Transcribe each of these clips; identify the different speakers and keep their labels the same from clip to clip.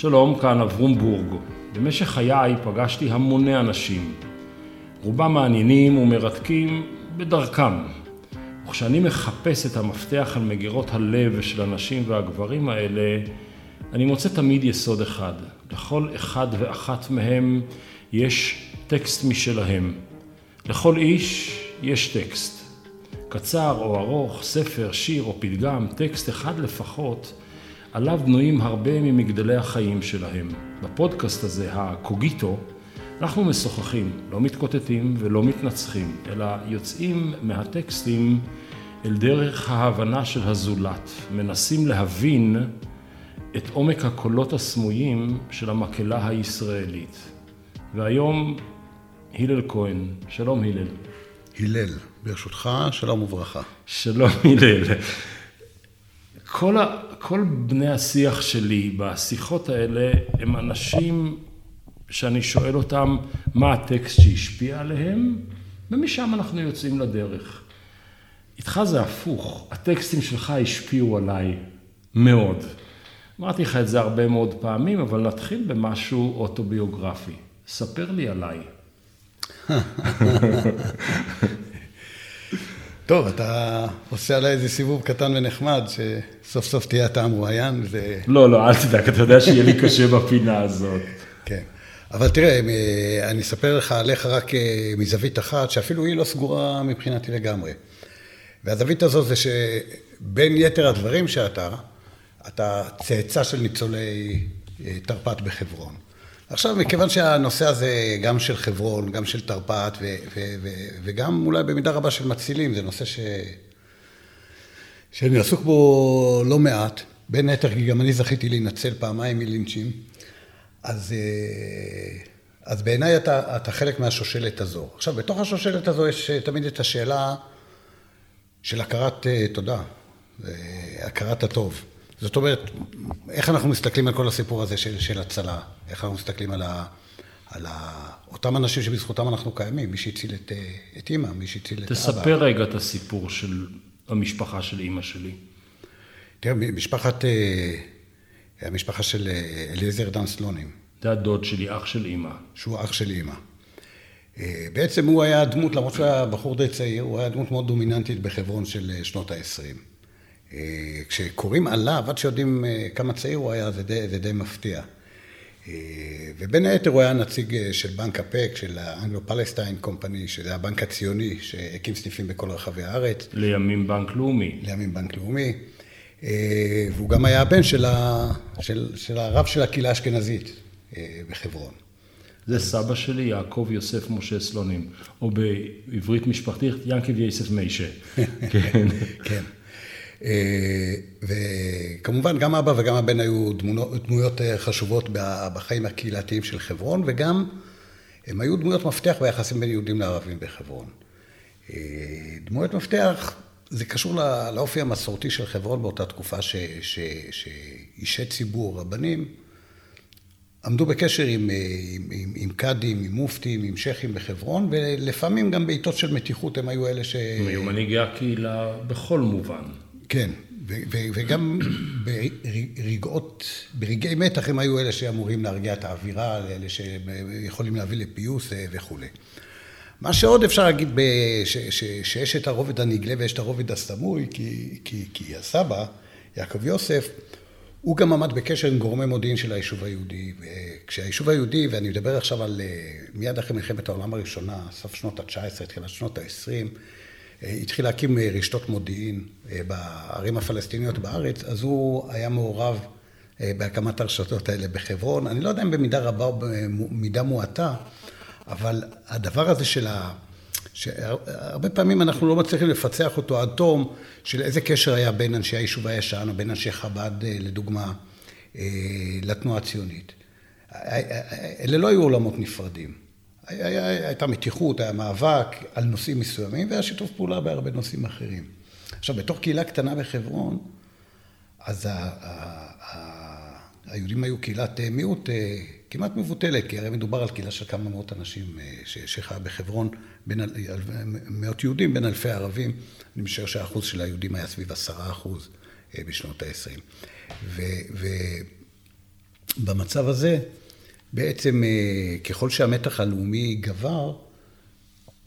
Speaker 1: שלום, כאן אברום בורג. במשך חיי פגשתי המוני אנשים. רובם מעניינים ומרתקים בדרכם. וכשאני מחפש את המפתח על מגירות הלב של הנשים והגברים האלה, אני מוצא תמיד יסוד אחד. לכל אחד ואחת מהם יש טקסט משלהם. לכל איש יש טקסט. קצר או ארוך, ספר, שיר או פתגם, טקסט אחד לפחות, עליו בנויים הרבה ממגדלי החיים שלהם. בפודקאסט הזה, הקוגיטו, אנחנו משוחחים, לא מתקוטטים ולא מתנצחים, אלא יוצאים מהטקסטים אל דרך ההבנה של הזולת, מנסים להבין את עומק הקולות הסמויים של המקהלה הישראלית. והיום הלל כהן, שלום הלל.
Speaker 2: הלל, ברשותך, שלום וברכה.
Speaker 1: שלום הלל. כל, ה, כל בני השיח שלי בשיחות האלה הם אנשים שאני שואל אותם מה הטקסט שהשפיע עליהם, ומשם אנחנו יוצאים לדרך. איתך זה הפוך, הטקסטים שלך השפיעו עליי מאוד. אמרתי לך את זה הרבה מאוד פעמים, אבל נתחיל במשהו אוטוביוגרפי. ספר לי עליי.
Speaker 2: טוב, אתה עושה עליי איזה סיבוב קטן ונחמד, שסוף סוף תהיה אתה המרואיין. ו...
Speaker 1: לא, לא, אל תדאג, אתה יודע שיהיה לי קשה בפינה הזאת.
Speaker 2: כן. אבל תראה, אני אספר לך עליך רק אה, מזווית אחת, שאפילו היא לא סגורה מבחינתי לגמרי. והזווית הזאת זה שבין יתר הדברים שאתה, אתה צאצא של ניצולי אה, תרפ"ט בחברון. עכשיו, מכיוון שהנושא הזה גם של חברון, גם של תרפ"ט, ו- ו- ו- וגם אולי במידה רבה של מצילים, זה נושא ש... שאני עסוק בו לא מעט, בין היתר כי גם אני זכיתי להינצל פעמיים מלינצ'ים, אז, אה, אז בעיניי אתה, אתה חלק מהשושלת הזו. עכשיו, בתוך השושלת הזו יש אה, תמיד את השאלה של הכרת אה, תודה, הכרת הטוב. זאת אומרת, איך אנחנו מסתכלים על כל הסיפור הזה של, של הצלה? איך אנחנו מסתכלים על, ה, על ה, אותם אנשים שבזכותם אנחנו קיימים? מי שהציל את, את אימא, מי שהציל את
Speaker 1: אבא. תספר רגע את הסיפור של המשפחה של אימא שלי.
Speaker 2: תראה, משפחת, המשפחה של אליעזר דן סלונים.
Speaker 1: זה הדוד שלי, אח של אימא.
Speaker 2: שהוא אח של אימא. בעצם הוא היה דמות, למרות שהוא היה בחור די צעיר, הוא היה דמות מאוד דומיננטית בחברון של שנות ה-20. אה, כשקוראים עליו, עד שיודעים אה, כמה צעיר הוא היה, זה די, זה די מפתיע. אה, ובין היתר הוא היה נציג של בנק הפק, של האנגלו-פלסטיין קומפני, שזה הבנק הציוני, שהקים סניפים בכל רחבי הארץ.
Speaker 1: לימים בנק לאומי.
Speaker 2: לימים בנק לאומי. והוא גם היה הבן של, ה, של, של הרב של הקהילה האשכנזית בחברון.
Speaker 1: זה סבא שלי, יעקב יוסף משה סלונים, או בעברית משפחתית, ינקב יוסף מיישה.
Speaker 2: כן. כן. אה, וכמובן גם אבא וגם הבן היו דמויות, דמויות אה, חשובות בחיים הקהילתיים של חברון, וגם הם היו דמויות מפתח ביחסים בין יהודים לערבים בחברון. אה, דמויות מפתח, זה קשור לאופי המסורתי של חברון באותה תקופה שאישי ציבור, רבנים, עמדו בקשר עם, עם, עם, עם קאדים, עם מופתים, עם שייחים בחברון, ולפעמים גם בעיתות של מתיחות הם היו אלה ש...
Speaker 1: הם היו מנהיגי הקהילה בכל מובן.
Speaker 2: כן, וגם ברגעות, ברגעי מתח הם היו אלה שאמורים להרגיע את האווירה, אלה שיכולים להביא לפיוס אה, וכולי. מה שעוד אפשר להגיד, שיש את הרובד הנגלה ויש את הרובד הסמוי, כי, כי, כי הסבא, יעקב יוסף, הוא גם עמד בקשר עם גורמי מודיעין של היישוב היהודי. כשהיישוב היהודי, ואני מדבר עכשיו על אה, מיד אחרי מלחמת העולם הראשונה, סוף שנות ה-19, תחילת שנות ה-20, התחיל להקים אה, רשתות מודיעין אה, בערים הפלסטיניות בארץ, אז הוא היה מעורב אה, בהקמת הרשתות האלה בחברון. אני לא יודע אם במידה רבה או במידה מועטה, אבל הדבר הזה של ה... שהרבה פעמים אנחנו לא מצליחים לפצח אותו עד תום, של איזה קשר היה בין אנשי היישוב הישן, או בין אנשי חב"ד, לדוגמה, לתנועה הציונית. אלה לא היו עולמות נפרדים. הייתה מתיחות, היה מאבק על נושאים מסוימים, והיה שיתוף פעולה בהרבה נושאים אחרים. עכשיו, בתוך קהילה קטנה בחברון, אז ה- ה- ה- היהודים היו קהילת אה, מיעוט אה, כמעט מבוטלת, כי הרי מדובר על קהילה של כמה מאות אנשים אה, שחיה בחברון, בין, מאות יהודים בין אלפי ערבים. אני משער שהאחוז של היהודים היה סביב עשרה אחוז בשנות ה-20. במצב הזה, בעצם אה, ככל שהמתח הלאומי גבר,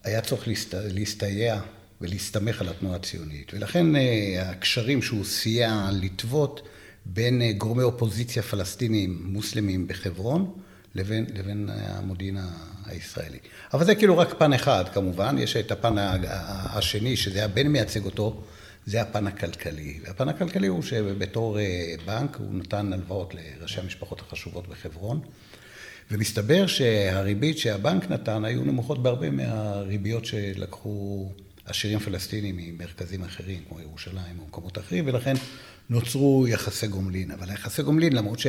Speaker 2: היה צריך להסת... להסתייע ולהסתמך על התנועה הציונית. ולכן אה, הקשרים שהוא סייע לטוות בין אה, גורמי אופוזיציה פלסטינים מוסלמים בחברון לבין, לבין המודיעין הישראלי. אבל זה כאילו רק פן אחד כמובן, יש את הפן השני שזה הבן מייצג אותו, זה הפן הכלכלי. והפן הכלכלי הוא שבתור בנק הוא נתן הלוואות לראשי המשפחות החשובות בחברון. ומסתבר שהריבית שהבנק נתן היו נמוכות בהרבה מהריביות שלקחו עשירים פלסטינים ממרכזים אחרים, כמו ירושלים או מקומות אחרים, ולכן נוצרו יחסי גומלין. אבל יחסי גומלין, למרות ש...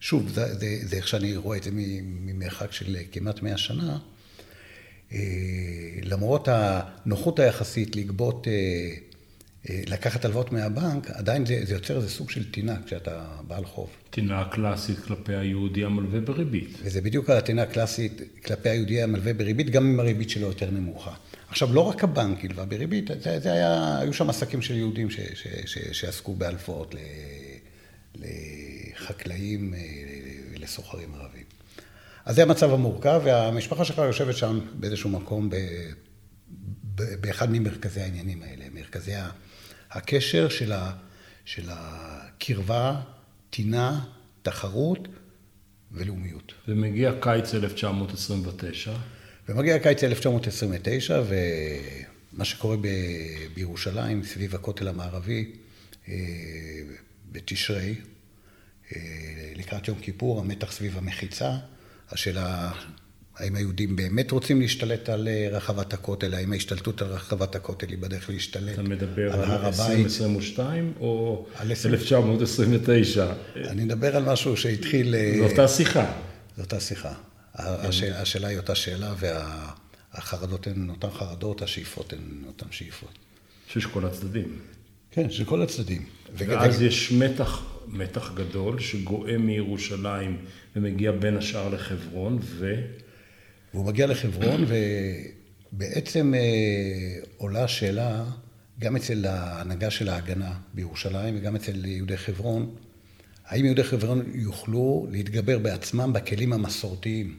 Speaker 2: שוב, זה, זה, זה איך שאני רואה את זה ממרחק של כמעט מאה שנה, אה, למרות הנוחות היחסית לגבות אה, לקחת הלוואות מהבנק, עדיין זה, זה יוצר איזה סוג של טינה כשאתה בעל חוב.
Speaker 1: טינה קלאסית כלפי היהודי המלווה בריבית.
Speaker 2: וזה בדיוק הטינה הקלאסית כלפי היהודי המלווה בריבית, גם אם הריבית שלו יותר נמוכה. עכשיו, לא רק הבנק הלווה בריבית, זה, זה היה, היו שם עסקים של יהודים ש, ש, ש, שעסקו בהלוואות לחקלאים ולסוחרים ערבים. אז זה המצב המורכב, והמשפחה שלך יושבת שם באיזשהו מקום ב, ב, באחד ממרכזי העניינים האלה, מרכזי ה... הקשר של, ה, של הקרבה, טינה, תחרות ולאומיות.
Speaker 1: ומגיע קיץ 1929.
Speaker 2: ומגיע קיץ 1929, ומה שקורה ב, בירושלים, סביב הכותל המערבי, אה, בתשרי, אה, לקראת יום כיפור, המתח סביב המחיצה, השאלה האם היהודים באמת רוצים להשתלט על אה, רחבת הכותל? האם ההשתלטות על רחבת הכותל היא בדרך להשתלט
Speaker 1: על הר הבית? אתה מדבר על 2022 או 1929?
Speaker 2: אני מדבר על משהו שהתחיל...
Speaker 1: אה, זו אותה שיחה.
Speaker 2: זו אותה שיחה. השאלה, השאלה היא אותה שאלה, והחרדות הן אותן חרדות, השאיפות הן אותן שאיפות.
Speaker 1: שיש כל הצדדים.
Speaker 2: כן, של כל הצדדים.
Speaker 1: ואז יש מתח, מתח גדול שגואה מירושלים ומגיע בין השאר לחברון, ו...
Speaker 2: והוא מגיע לחברון, ובעצם אה, עולה שאלה, גם אצל ההנהגה של ההגנה בירושלים וגם אצל יהודי חברון, האם יהודי חברון יוכלו להתגבר בעצמם בכלים המסורתיים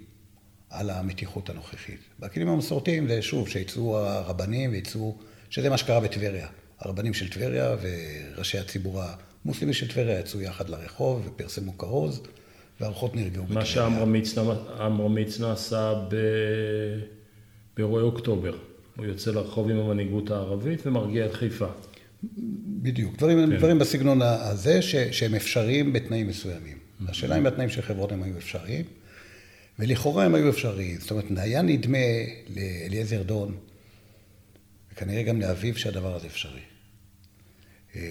Speaker 2: על המתיחות הנוכחית. בכלים המסורתיים זה שוב, שיצאו הרבנים ויצאו, שזה מה שקרה בטבריה. הרבנים של טבריה וראשי הציבור המוסלמי של טבריה יצאו יחד לרחוב ופרסמו כרוז. והרוחות נרגעו.
Speaker 1: מה שעמרם מצנע עשה ב... באירועי אוקטובר. הוא יוצא לרחוב עם המנהיגות הערבית ומרגיע את חיפה.
Speaker 2: בדיוק, דברים, כן. דברים בסגנון הזה ש, שהם אפשריים בתנאים מסוימים. Mm-hmm. השאלה אם התנאים של חברות הם היו אפשריים, ולכאורה הם היו אפשריים. זאת אומרת, היה נדמה לאליעזר דון, וכנראה גם לאביו, שהדבר הזה אפשרי. אה,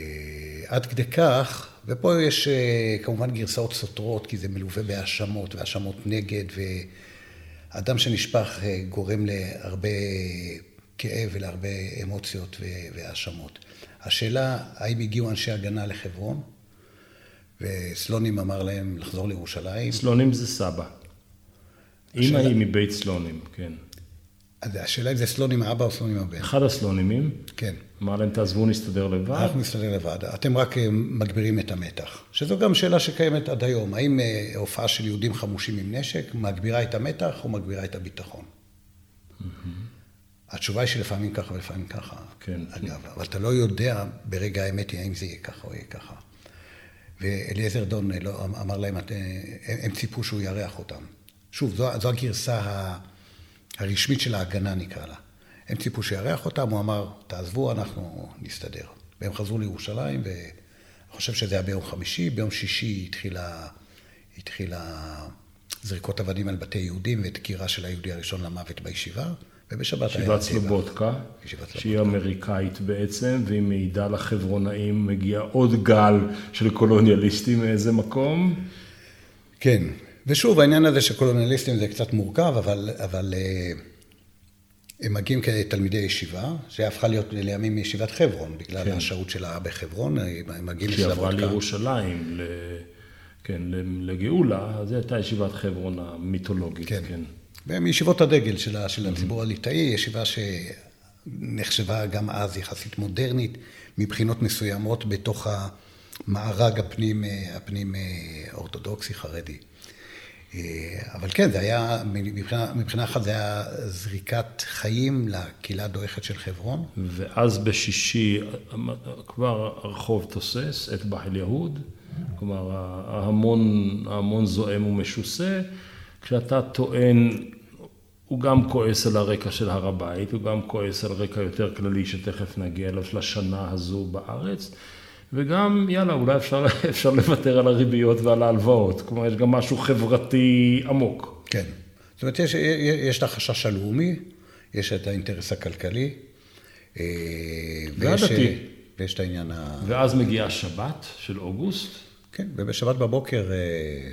Speaker 2: עד כדי כך ופה יש אה, כמובן גרסאות סותרות, כי זה מלווה בהאשמות, והאשמות נגד, ואדם שנשפך אה, גורם להרבה כאב ולהרבה אמוציות והאשמות. השאלה, האם הגיעו אנשי הגנה לחברון, וסלונים אמר להם לחזור לירושלים.
Speaker 1: סלונים זה סבא. אמא היא מבית סלונים, כן.
Speaker 2: אז השאלה אם זה סלון עם האבא או סלון עם הבן.
Speaker 1: אחד הסלונימים.
Speaker 2: כן.
Speaker 1: אמר להם, תעזבו, נסתדר לבד.
Speaker 2: אנחנו נסתדר לבד. אתם רק אה, מגבירים את המתח. שזו גם שאלה שקיימת עד היום. האם אה, הופעה של יהודים חמושים עם נשק מגבירה את המתח או מגבירה את הביטחון? התשובה היא שלפעמים ככה ולפעמים ככה.
Speaker 1: כן.
Speaker 2: אגב, אבל אתה לא יודע ברגע האמת האם זה יהיה ככה או יהיה ככה. ואליעזר דון אה, לא, אמר להם, הם ציפו שהוא יארח אותם. שוב, זו, זו הגרסה. הרשמית של ההגנה נקרא לה. הם ציפו שיארח אותם, הוא אמר, תעזבו, אנחנו נסתדר. והם חזרו לירושלים, ואני חושב שזה היה ביום חמישי, ביום שישי התחילה, התחילה זריקות אבנים על בתי יהודים ודקירה של היהודי הראשון למוות בישיבה, ובשבת
Speaker 1: היה... ישיבת סלובודקה, שהיא אמריקאית בעצם, והיא מעידה לחברונאים, מגיע עוד גל של קולוניאליסטים מאיזה מקום.
Speaker 2: כן, ושוב, העניין הזה של קולוניאליסטים זה קצת מורכב, אבל, אבל אה, הם מגיעים כתלמידי ישיבה, שהפכה להיות לימים ישיבת חברון, בגלל כן. השהות שלה בחברון, הם מגיעים
Speaker 1: כשהיא עברה לירושלים, ל... כן, לגאולה, אז זו הייתה ישיבת חברון המיתולוגית, כן. כן.
Speaker 2: והם ישיבות הדגל של, של הציבור הליטאי, ישיבה שנחשבה גם אז יחסית מודרנית, מבחינות מסוימות בתוך. המארג הפנים, הפנים אורתודוקסי חרדי. אבל כן, זה היה, מבחינה, מבחינה אחת זה היה זריקת חיים לקהילה הדועכת של חברון.
Speaker 1: ואז בשישי כבר הרחוב תוסס, את בחל יהוד, כלומר ההמון, ההמון זועם ומשוסה, כשאתה טוען, הוא גם כועס על הרקע של הר הבית, הוא גם כועס על רקע יותר כללי שתכף נגיע אליו, של השנה הזו בארץ. וגם, יאללה, אולי אפשר, אפשר לוותר על הריביות ועל ההלוואות. כלומר, יש גם משהו חברתי עמוק.
Speaker 2: כן. זאת אומרת, יש, יש את החשש הלאומי, יש את האינטרס הכלכלי.
Speaker 1: אה, והדתי.
Speaker 2: ויש את העניין ה...
Speaker 1: ואז מגיעה שבת של אוגוסט.
Speaker 2: כן, ובשבת בבוקר אה,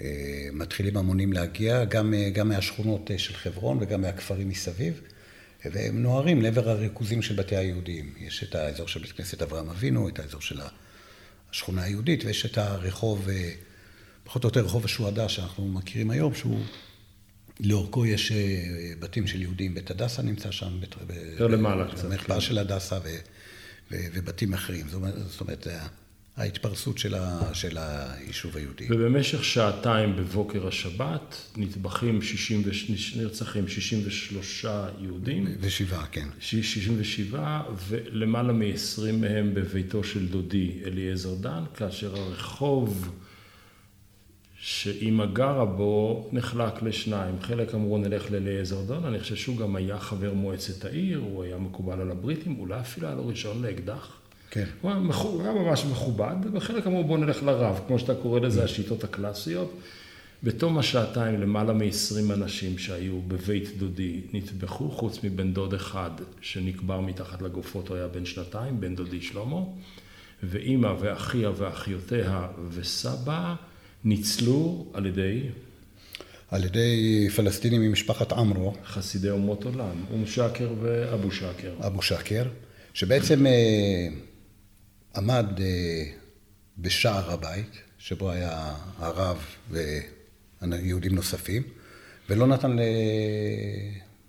Speaker 2: אה, מתחילים המונים להגיע, גם, גם מהשכונות של חברון וגם מהכפרים מסביב. והם נוהרים לעבר הריכוזים של בתי היהודים. יש את האזור של בית כנסת אברהם אבינו, את האזור של השכונה היהודית, ויש את הרחוב, אה, פחות או יותר רחוב השועדה שאנחנו מכירים היום, שהוא, לאורכו יש אה, בתים של יהודים, בית הדסה נמצא שם,
Speaker 1: יותר למעלה קצת.
Speaker 2: במרפאה כן. של הדסה ו, ו, ובתים אחרים. זאת אומרת, זה ההתפרסות של, ה, של היישוב היהודי.
Speaker 1: ובמשך שעתיים בבוקר השבת נטבחים 60, נרצחים 63 יהודים.
Speaker 2: ושבעה, כן.
Speaker 1: 67, ולמעלה מ-20 מהם בביתו של דודי אליעזר דן, כאשר הרחוב שאימא גרה בו נחלק לשניים. חלק אמרו נלך לאליעזר דן, אני חושב שהוא גם היה חבר מועצת העיר, הוא היה מקובל על הבריטים, אולי אפילו היה לו רישיון לאקדח.
Speaker 2: כן.
Speaker 1: הוא היה ממש מכובד, וחלק אמרו בוא נלך לרב, כמו שאתה קורא לזה השיטות הקלאסיות. בתום השעתיים למעלה מ-20 אנשים שהיו בבית דודי נטבחו, חוץ מבן דוד אחד שנקבר מתחת לגופות, הוא היה בן שנתיים, בן דודי שלמה, ואימא ואחיה ואחיותיה וסבא ניצלו על ידי...
Speaker 2: על ידי פלסטינים ממשפחת עמרו.
Speaker 1: חסידי אומות עולם, אום שקר ואבו שקר.
Speaker 2: אבו שקר, שבעצם... עמד אה, בשער הבית, שבו היה הרב ויהודים נוספים, ולא נתן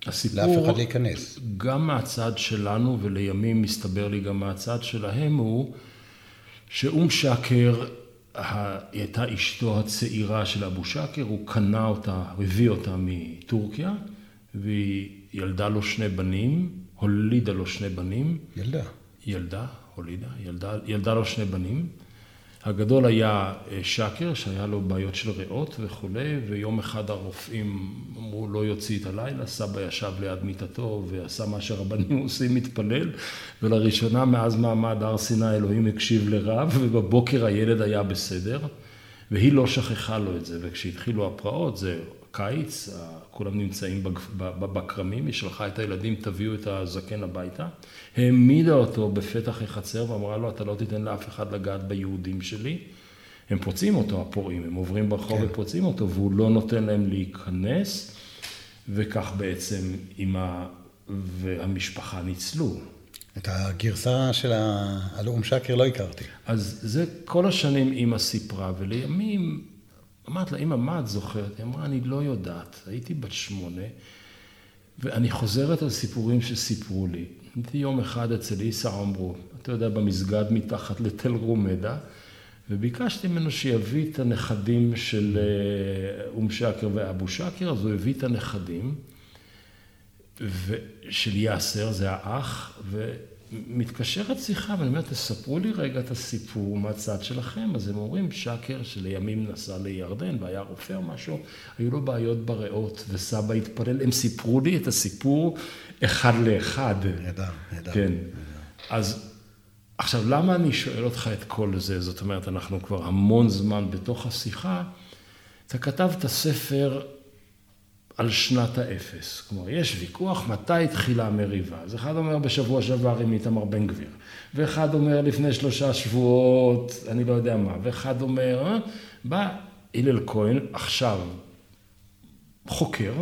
Speaker 2: הסיפור, לאף אחד להיכנס.
Speaker 1: גם מהצד שלנו, ולימים מסתבר לי גם מהצד שלהם, הוא שאום שקר, הייתה אשתו הצעירה של אבו שקר, הוא קנה אותה, הביא אותה מטורקיה, והיא ילדה לו שני בנים, הולידה לו שני בנים.
Speaker 2: ילדה.
Speaker 1: ילדה, הולידה, ילדה, ילדה לו שני בנים. הגדול היה אה, שקר, שהיה לו בעיות של ריאות וכולי, ויום אחד הרופאים אמרו לא יוציא את הלילה, סבא ישב ליד מיטתו ועשה מה שרבנים עושים, מתפלל, ולראשונה מאז מעמד הר סיני אלוהים הקשיב לרב, ובבוקר הילד היה בסדר, והיא לא שכחה לו את זה, וכשהתחילו הפרעות, זה קיץ, כולם נמצאים בכרמים, היא שלחה את הילדים, תביאו את הזקן הביתה. העמידה אותו בפתח החצר ואמרה לו, אתה לא תיתן לאף אחד לגעת ביהודים שלי. הם פוצעים אותו, הפורעים, הם עוברים ברחוב כן. ופוצעים אותו, והוא לא נותן להם להיכנס, וכך בעצם אמא והמשפחה ניצלו.
Speaker 2: את הגרסה של האום שקר לא הכרתי.
Speaker 1: אז זה כל השנים אימא סיפרה, ולימים אמרת לה, אמא, מה את זוכרת? היא אמרה, אני לא יודעת, הייתי בת שמונה, ואני חוזרת על סיפורים שסיפרו לי. הייתי יום אחד אצל איסא עומרו, אתה יודע, במסגד מתחת לתל רומדה, וביקשתי ממנו שיביא את הנכדים של אה, אום שקר ואבו שקר, אז הוא הביא את הנכדים, של יאסר, זה האח, ו... מתקשרת שיחה, ואני אומר, תספרו לי רגע את הסיפור מהצד שלכם. אז הם אומרים, שקר שלימים נסע לירדן והיה רופא או משהו, היו לו בעיות בריאות, וסבא התפלל. הם סיפרו לי את הסיפור אחד לאחד.
Speaker 2: נהדר, נהדר.
Speaker 1: כן. אז עכשיו, למה אני שואל אותך את כל זה? זאת אומרת, אנחנו כבר המון זמן בתוך השיחה. אתה כתבת ספר על שנת האפס. כלומר, יש ויכוח מתי התחילה המריבה. אז אחד אומר בשבוע שעבר עם איתמר בן גביר, ואחד אומר לפני שלושה שבועות, אני לא יודע מה, ואחד אומר, אה? בא הלל כהן, עכשיו חוקר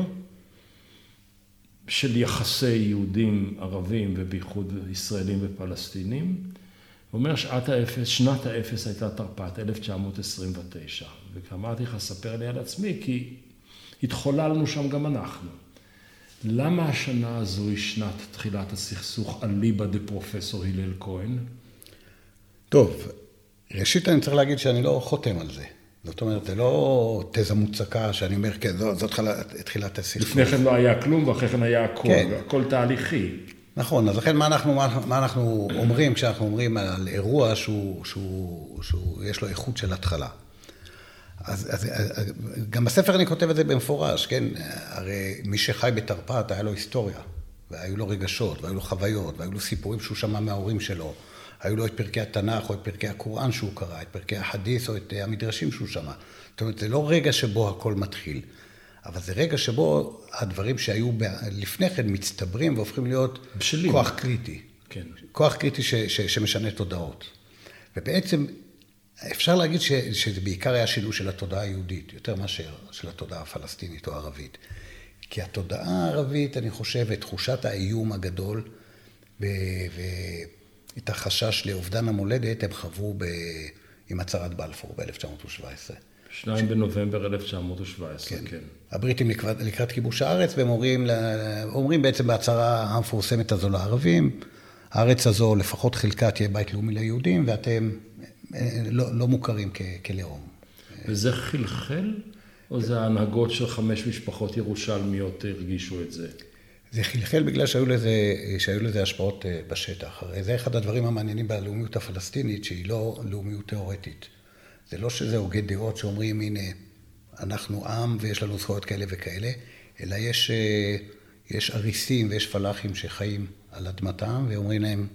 Speaker 1: של יחסי יהודים ערבים ובייחוד ישראלים ופלסטינים, אומר שעת האפס, שנת האפס הייתה תרפ"ט, 1929. ואמרתי לך, ספר לי על עצמי, כי התחוללנו שם גם אנחנו. למה השנה הזו היא שנת תחילת הסכסוך אליבא דה פרופסור הלל כהן?
Speaker 2: טוב, ראשית אני צריך להגיד שאני לא חותם על זה. זאת אומרת, זה לא תזה מוצקה שאני אומר, כן, זאת, זאת תחילת הסכסוך.
Speaker 1: לפני כן לא היה כלום ואחרי כן היה הכל, כן. הכל תהליכי.
Speaker 2: נכון, אז לכן מה אנחנו, מה, מה אנחנו אומרים כשאנחנו אומרים על אירוע שהוא, שהוא, שהוא, יש לו איכות של התחלה? אז, אז, אז גם בספר אני כותב את זה במפורש, כן? הרי מי שחי בתרפ"ט היה לו היסטוריה, והיו לו רגשות, והיו לו חוויות, והיו לו סיפורים שהוא שמע מההורים שלו. היו לו את פרקי התנ"ך או את פרקי הקוראן שהוא קרא, את פרקי החדית' או את המדרשים שהוא שמע. זאת אומרת, זה לא רגע שבו הכל מתחיל, אבל זה רגע שבו הדברים שהיו לפני כן מצטברים והופכים להיות בשלים. כוח קריטי. כן. כוח קריטי ש, ש, שמשנה תודעות. ובעצם אפשר להגיד ש, שזה בעיקר היה שינוי של התודעה היהודית, יותר מאשר של התודעה הפלסטינית או הערבית. כי התודעה הערבית, אני חושב, את תחושת האיום הגדול, ו... ו... את החשש לאובדן המולדת הם חוו ב... עם הצהרת בלפור ב-1917.
Speaker 1: 2 ש... בנובמבר 1917, כן. כן.
Speaker 2: הבריטים לקראת, לקראת כיבוש הארץ, והם אומרים, אומרים בעצם בהצהרה המפורסמת הזו לערבים, הארץ הזו, לפחות חלקה תהיה בית לאומי ליהודים, ואתם לא, לא מוכרים כ, כלאום.
Speaker 1: וזה חלחל, או זה ההנהגות של חמש משפחות ירושלמיות הרגישו את זה?
Speaker 2: זה חלחל בגלל שהיו לזה, שהיו לזה השפעות אה, בשטח. הרי זה אחד הדברים המעניינים בלאומיות הפלסטינית, שהיא לא לאומיות תיאורטית. זה לא שזה הוגה דעות שאומרים, הנה, אנחנו עם ויש לנו זכויות כאלה וכאלה, אלא יש, אה, יש אריסים ויש פלאחים שחיים על אדמתם ואומרים להם,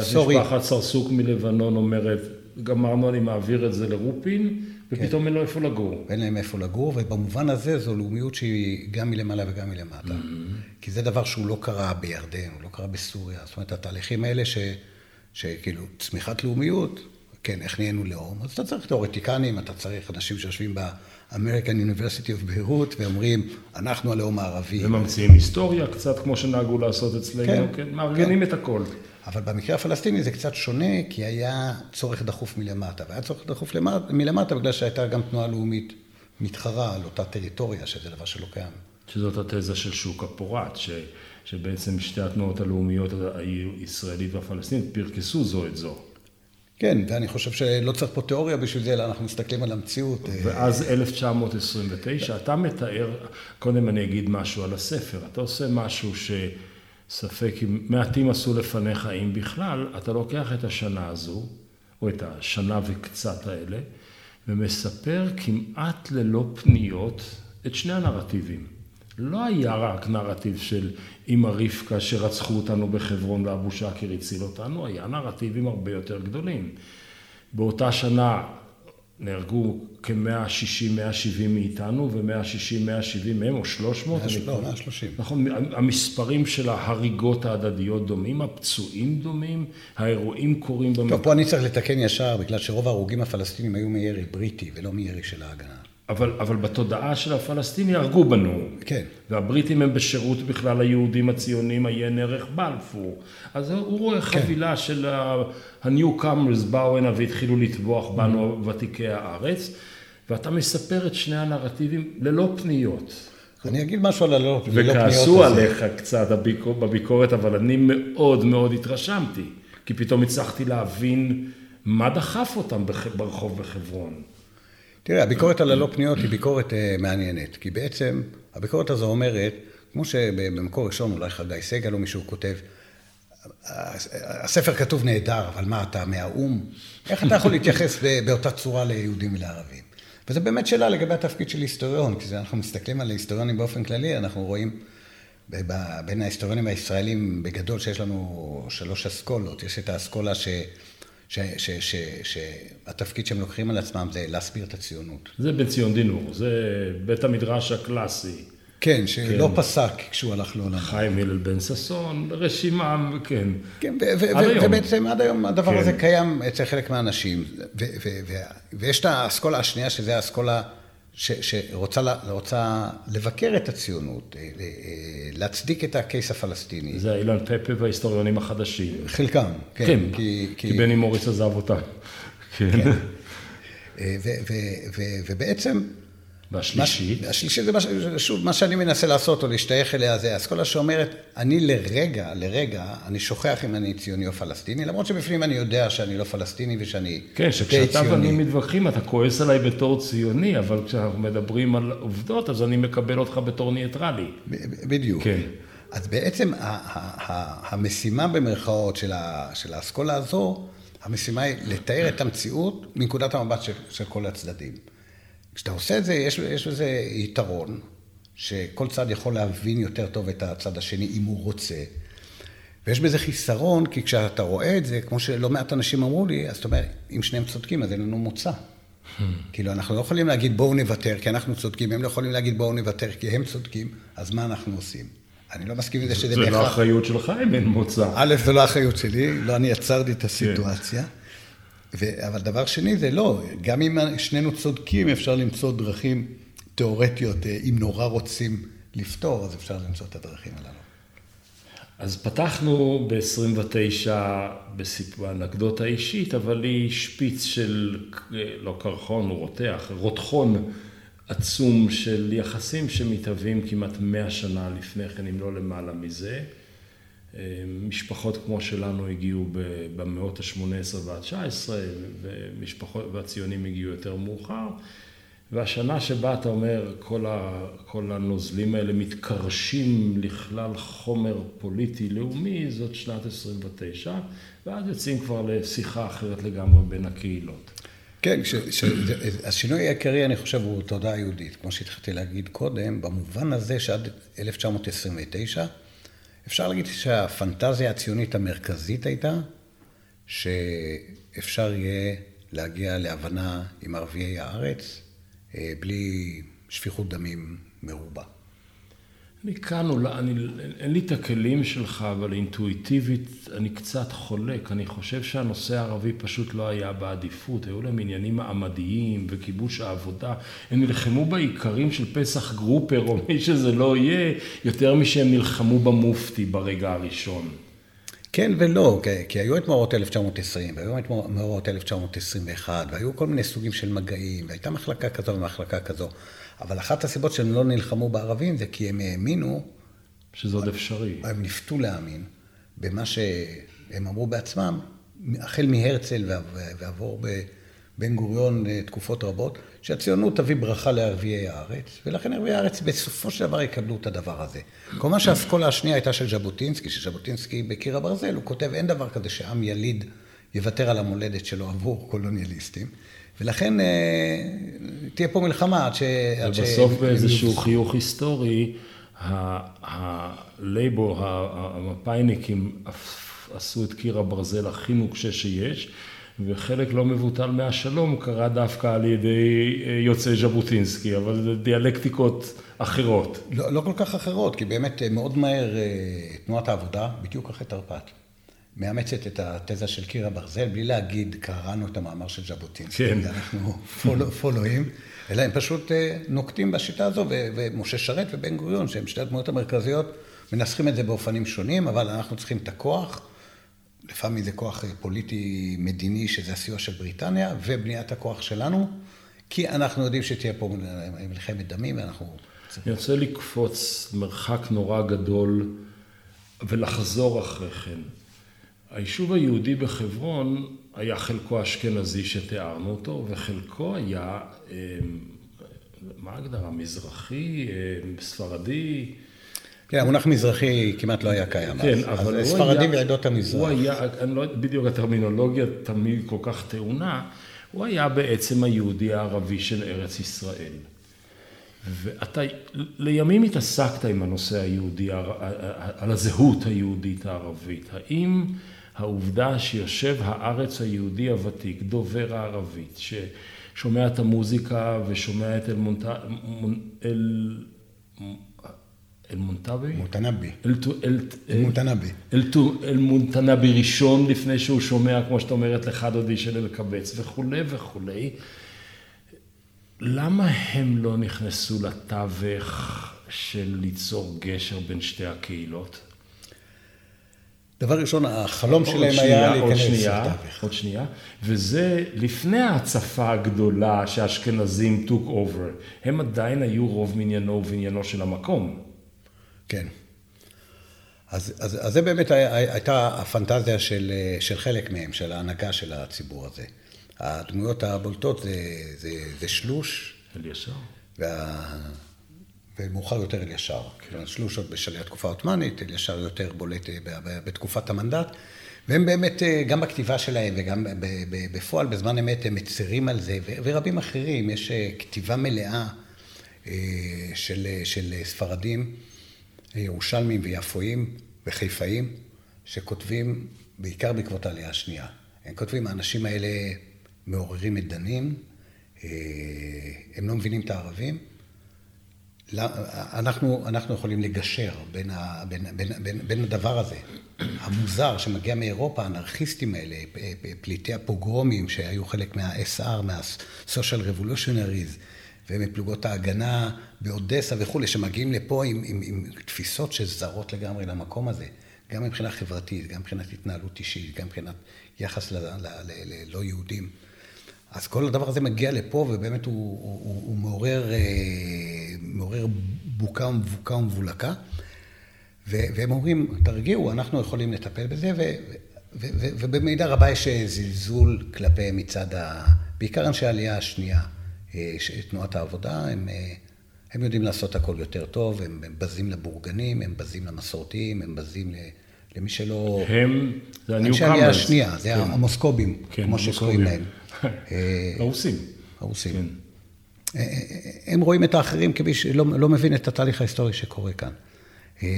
Speaker 1: סורי. ואז משפחת סרסוק מלבנון אומרת, גמרנו, אני מעביר את זה לרופין, ופתאום כן. אין לו איפה לגור.
Speaker 2: אין להם איפה לגור, ובמובן הזה זו לאומיות שהיא גם מלמעלה וגם מלמטה. Mm-hmm. כי זה דבר שהוא לא קרה בירדן, הוא לא קרה בסוריה. זאת אומרת, התהליכים האלה ש, שכאילו, צמיחת לאומיות, כן, איך נהיינו לאום? אז אתה צריך תיאורטיקנים, אתה צריך אנשים שיושבים ב-American University of Beirut ואומרים, אנחנו הלאום הערבי.
Speaker 1: וממציאים היסטוריה קצת, כמו שנהגו לעשות אצלנו, כן, כן מארגנים כן. את הכל.
Speaker 2: אבל במקרה הפלסטיני זה קצת שונה, כי היה צורך דחוף מלמטה, והיה צורך דחוף למטה, מלמטה בגלל שהייתה גם תנועה לאומית מתחרה על אותה טריטוריה, שזה דבר שלא קיים.
Speaker 1: שזאת התזה של שוק הפורט, ש, שבעצם שתי התנועות הלאומיות, הישראלית והפלסטינית, פרקסו זו את זו.
Speaker 2: כן, ואני חושב שלא צריך פה תיאוריה בשביל זה, אלא אנחנו מסתכלים על המציאות.
Speaker 1: ואז 1929, אתה מתאר, קודם אני אגיד משהו על הספר, אתה עושה משהו ש... ספק אם מעטים עשו לפניך, אם בכלל, אתה לוקח את השנה הזו, או את השנה וקצת האלה, ומספר כמעט ללא פניות את שני הנרטיבים. לא היה רק נרטיב של אמא רבקה שרצחו אותנו בחברון ואבו שקר הציל אותנו, היה נרטיבים הרבה יותר גדולים. באותה שנה נהרגו כ-160-170 מאיתנו, ו-160-170 מהם, או 300.
Speaker 2: לא, 130.
Speaker 1: נכון, המספרים של ההריגות ההדדיות דומים, הפצועים דומים, האירועים קורים.
Speaker 2: טוב, פה אני צריך לתקן ישר, בגלל שרוב ההרוגים הפלסטינים היו מירי בריטי ולא מירי של ההגנה.
Speaker 1: אבל, אבל בתודעה של הפלסטיני הרגו בנו.
Speaker 2: כן.
Speaker 1: והבריטים הם בשירות בכלל היהודים הציונים, עיין ערך בלפור. אז הוא רואה כן. חבילה של ה-Newcomers באו הנה והתחילו לטבוח בנו mm-hmm. ותיקי הארץ, ואתה מספר את שני הנרטיבים ללא פניות.
Speaker 2: אני אגיד משהו על הלא
Speaker 1: פניות. וכעסו עליך קצת בביקורת, אבל אני מאוד מאוד התרשמתי, כי פתאום הצלחתי להבין מה דחף אותם ברחוב בחברון.
Speaker 2: תראה, הביקורת על הלא פניות היא ביקורת uh, מעניינת, כי בעצם הביקורת הזו אומרת, כמו שבמקור ראשון אולי חגי סגל או מישהו כותב, הספר כתוב נהדר, אבל מה אתה מהאו"ם? איך אתה יכול להתייחס באותה צורה ליהודים ולערבים? וזו באמת שאלה לגבי התפקיד של היסטוריון, כי אנחנו מסתכלים על היסטוריונים באופן כללי, אנחנו רואים בין ההיסטוריונים הישראלים בגדול שיש לנו שלוש אסכולות. יש את האסכולה ש... שהתפקיד שהם לוקחים על עצמם זה להסביר את הציונות.
Speaker 1: זה בן ציון דינור, זה בית המדרש הקלאסי.
Speaker 2: כן, שלא כן. פסק כשהוא הלך לעולם.
Speaker 1: חיים הלל בן ששון, רשימה, כן.
Speaker 2: כן, ובעצם עד היום הדבר כן. הזה קיים אצל חלק מהאנשים. ויש את האסכולה השנייה, שזה האסכולה שרוצה לבקר את הציונות, אה, אה, להצדיק את הקייס הפלסטיני.
Speaker 1: זה אילן פפה וההיסטוריונים החדשים.
Speaker 2: חלקם, כן.
Speaker 1: כן, כי, כי... כי בני מוריס עזב אותה. כן. כן.
Speaker 2: ובעצם
Speaker 1: והשלישית?
Speaker 2: השלישית זה מה, שוב, מה שאני מנסה לעשות, או להשתייך אליה זה אסכולה שאומרת, אני לרגע, לרגע, אני שוכח אם אני ציוני או פלסטיני, למרות שבפנים אני יודע שאני לא פלסטיני ושאני
Speaker 1: כן, שכשאתה ואני מתווכחים, אתה כועס עליי בתור ציוני, אבל כשאנחנו מדברים על עובדות, אז אני מקבל אותך בתור ניטרלי.
Speaker 2: בדיוק.
Speaker 1: כן.
Speaker 2: אז בעצם המשימה במרכאות של האסכולה הזו, המשימה היא לתאר את המציאות מנקודת המבט של, של כל הצדדים. כשאתה עושה את זה, יש, יש בזה יתרון, שכל צד יכול להבין יותר טוב את הצד השני אם הוא רוצה. ויש בזה חיסרון, כי כשאתה רואה את זה, כמו שלא מעט אנשים אמרו לי, אז אתה אומר, אם שניהם צודקים, אז אין לנו מוצא. Hmm. כאילו, אנחנו לא יכולים להגיד בואו נוותר, כי אנחנו צודקים, הם לא יכולים להגיד בואו נוותר, כי הם צודקים, אז מה אנחנו עושים? אני לא מסכים עם זה שזה
Speaker 1: בהכרח... זה לא אחריות שלך אם אין מוצא.
Speaker 2: א', זה לא אחריות שלי, לא אני יצרתי את הסיטואציה. ו... אבל דבר שני זה לא, גם אם שנינו צודקים, אפשר למצוא דרכים תיאורטיות, אה, אם נורא רוצים לפתור, אז אפשר למצוא את הדרכים הללו.
Speaker 1: אז פתחנו ב-29 באנקדוטה אישית, אבל היא שפיץ של, אה, לא קרחון, הוא רותח, רותחון עצום של יחסים שמתהווים כמעט מאה שנה לפני כן, אם לא למעלה מזה. משפחות כמו שלנו הגיעו במאות ה-18 וה-19, והציונים הגיעו יותר מאוחר. והשנה שבה אתה אומר, כל, ה, כל הנוזלים האלה מתקרשים לכלל חומר פוליטי לאומי, זאת שנת 29, ואז יוצאים כבר לשיחה אחרת לגמרי בין הקהילות.
Speaker 2: כן, ש, ש, השינוי העיקרי, אני חושב, הוא תודעה יהודית. כמו שהתחלתי להגיד קודם, במובן הזה שעד 1929, אפשר להגיד שהפנטזיה הציונית המרכזית הייתה שאפשר יהיה להגיע להבנה עם ערביי הארץ אה, בלי שפיכות דמים מרובה.
Speaker 1: אני כאן, אולי, אני, אין לי את הכלים שלך, אבל אינטואיטיבית אני קצת חולק. אני חושב שהנושא הערבי פשוט לא היה בעדיפות. היו להם עניינים מעמדיים וכיבוש העבודה. הם נלחמו בעיקרים של פסח גרופר, או מי שזה לא יהיה, יותר משהם נלחמו במופתי ברגע הראשון.
Speaker 2: כן ולא, כי היו את מאורעות 1920, והיו את מאורעות 1921, והיו כל מיני סוגים של מגעים, והייתה מחלקה כזו ומחלקה כזו. אבל אחת הסיבות שהם לא נלחמו בערבים זה כי הם האמינו...
Speaker 1: שזה עוד אפשרי.
Speaker 2: הם נפתו להאמין במה שהם אמרו בעצמם, החל מהרצל ועבור בבן גוריון תקופות רבות, שהציונות תביא ברכה לערביי הארץ, ולכן ערביי הארץ בסופו של דבר יקבלו את הדבר הזה. כלומר שהאסכולה השנייה הייתה של ז'בוטינסקי, שז'בוטינסקי בקיר הברזל, הוא כותב, אין דבר כזה שעם יליד יוותר על המולדת שלו עבור קולוניאליסטים. ולכן אה, תהיה פה מלחמה עד ש...
Speaker 1: ובסוף באיזשהו חיוך היסטורי, הלייבור, המפאיניקים עשו את קיר הברזל הכי נוקשה שיש, וחלק לא מבוטל מהשלום קרה דווקא על ידי אה, יוצאי ז'בוטינסקי, אבל זה דיאלקטיקות אחרות.
Speaker 2: לא, לא כל כך אחרות, כי באמת אה, מאוד מהר תנועת העבודה, בדיוק אחרי תרפ"ט. מאמצת את התזה של קיר הברזל, בלי להגיד, קראנו את המאמר של ז'בוטינסקי, כן. אנחנו פולואים, אלא הם פשוט אה, נוקטים בשיטה הזו, ומשה שרת ובן גוריון, שהם שתי הדמויות המרכזיות, מנסחים את זה באופנים שונים, אבל אנחנו צריכים את הכוח, לפעמים זה כוח אה, פוליטי מדיני, שזה הסיוע של בריטניה, ובניית הכוח שלנו, כי אנחנו יודעים שתהיה פה מלחמת דמים, ואנחנו...
Speaker 1: אני רוצה לקפוץ מרחק נורא גדול ולחזור אחרי כן. היישוב היהודי בחברון היה חלקו אשכנזי שתיארנו אותו, וחלקו היה, אמ, מה ההגדרה, מזרחי, אמ, ספרדי.
Speaker 2: כן, המונח מזרחי כמעט לא היה קיים.
Speaker 1: כן, אז. אבל
Speaker 2: אז הוא ספרדי היה... ועדות המזרח.
Speaker 1: הוא היה, אני לא יודע, בדיוק הטרמינולוגיה תמיד כל כך טעונה, הוא היה בעצם היהודי הערבי של ארץ ישראל. ואתה לימים התעסקת עם הנושא היהודי, על הזהות היהודית הערבית. האם העובדה שיושב הארץ היהודי הוותיק, דובר הערבית, ששומע את המוזיקה ושומע את אל-מונטבי?
Speaker 2: מונטנבי.
Speaker 1: אל-מונטנבי. אל-מונטנבי ראשון לפני שהוא שומע, כמו שאת אומרת, לך דודי של אלקבץ וכולי וכולי. למה הם לא נכנסו לתווך של ליצור גשר בין שתי הקהילות?
Speaker 2: דבר ראשון, החלום שלהם היה להיכנס
Speaker 1: לתווך. עוד שנייה, וזה לפני ההצפה הגדולה שהאשכנזים took over. הם עדיין היו רוב מניינו ובניינו של המקום.
Speaker 2: כן. אז, אז, אז זה באמת הייתה הפנטזיה של, של חלק מהם, של ההנהגה של הציבור הזה. הדמויות הבולטות זה, זה, זה שלוש.
Speaker 1: אלישר.
Speaker 2: וה... ומאוחר יותר אלישר. כן. שלוש עוד בשלהי התקופה העות'מאנית, אלישר יותר בולט אה, בתקופת המנדט. והם באמת, אה, גם בכתיבה שלהם וגם בפועל, בזמן אמת, הם מצרים על זה, ורבים אחרים. יש אה, כתיבה מלאה של, של ספרדים, ירושלמים ויפואים וחיפאים, שכותבים בעיקר בעקבות העלייה השנייה. הם כותבים, האנשים האלה מעוררים מדנים, הם לא מבינים את הערבים. אנחנו, אנחנו יכולים לגשר בין, ה, בין, בין, בין, בין הדבר הזה, המוזר שמגיע מאירופה, האנרכיסטים האלה, פליטי הפוגרומים שהיו חלק מה-SR, מה-Social Revolutionaries, ומפלוגות ההגנה באודסה וכולי, שמגיעים לפה עם, עם, עם תפיסות שזרות לגמרי למקום הזה, גם מבחינה חברתית, גם מבחינת התנהלות אישית, גם מבחינת יחס ללא יהודים. אז כל הדבר הזה מגיע לפה, ובאמת הוא, הוא, הוא מעורר, אה, מעורר בוקה ומבוקה ומבולקה. והם אומרים, תרגיעו, אנחנו יכולים לטפל בזה, ובמידה רבה יש זלזול כלפיהם מצד, ה, בעיקר אנשי העלייה השנייה, אה, תנועת העבודה, הם, אה, הם יודעים לעשות הכל יותר טוב, הם, הם בזים לבורגנים, הם בזים למסורתיים, הם בזים למי שלא...
Speaker 1: הם, זה
Speaker 2: הניו קאמרס. אנשי העלייה השנייה, זה כן. המוסקובים, כן, כמו שקוראים להם.
Speaker 1: הרוסים.
Speaker 2: הרוסים. הם רואים את האחרים כמי שלא לא מבין את התהליך ההיסטורי שקורה כאן. אה,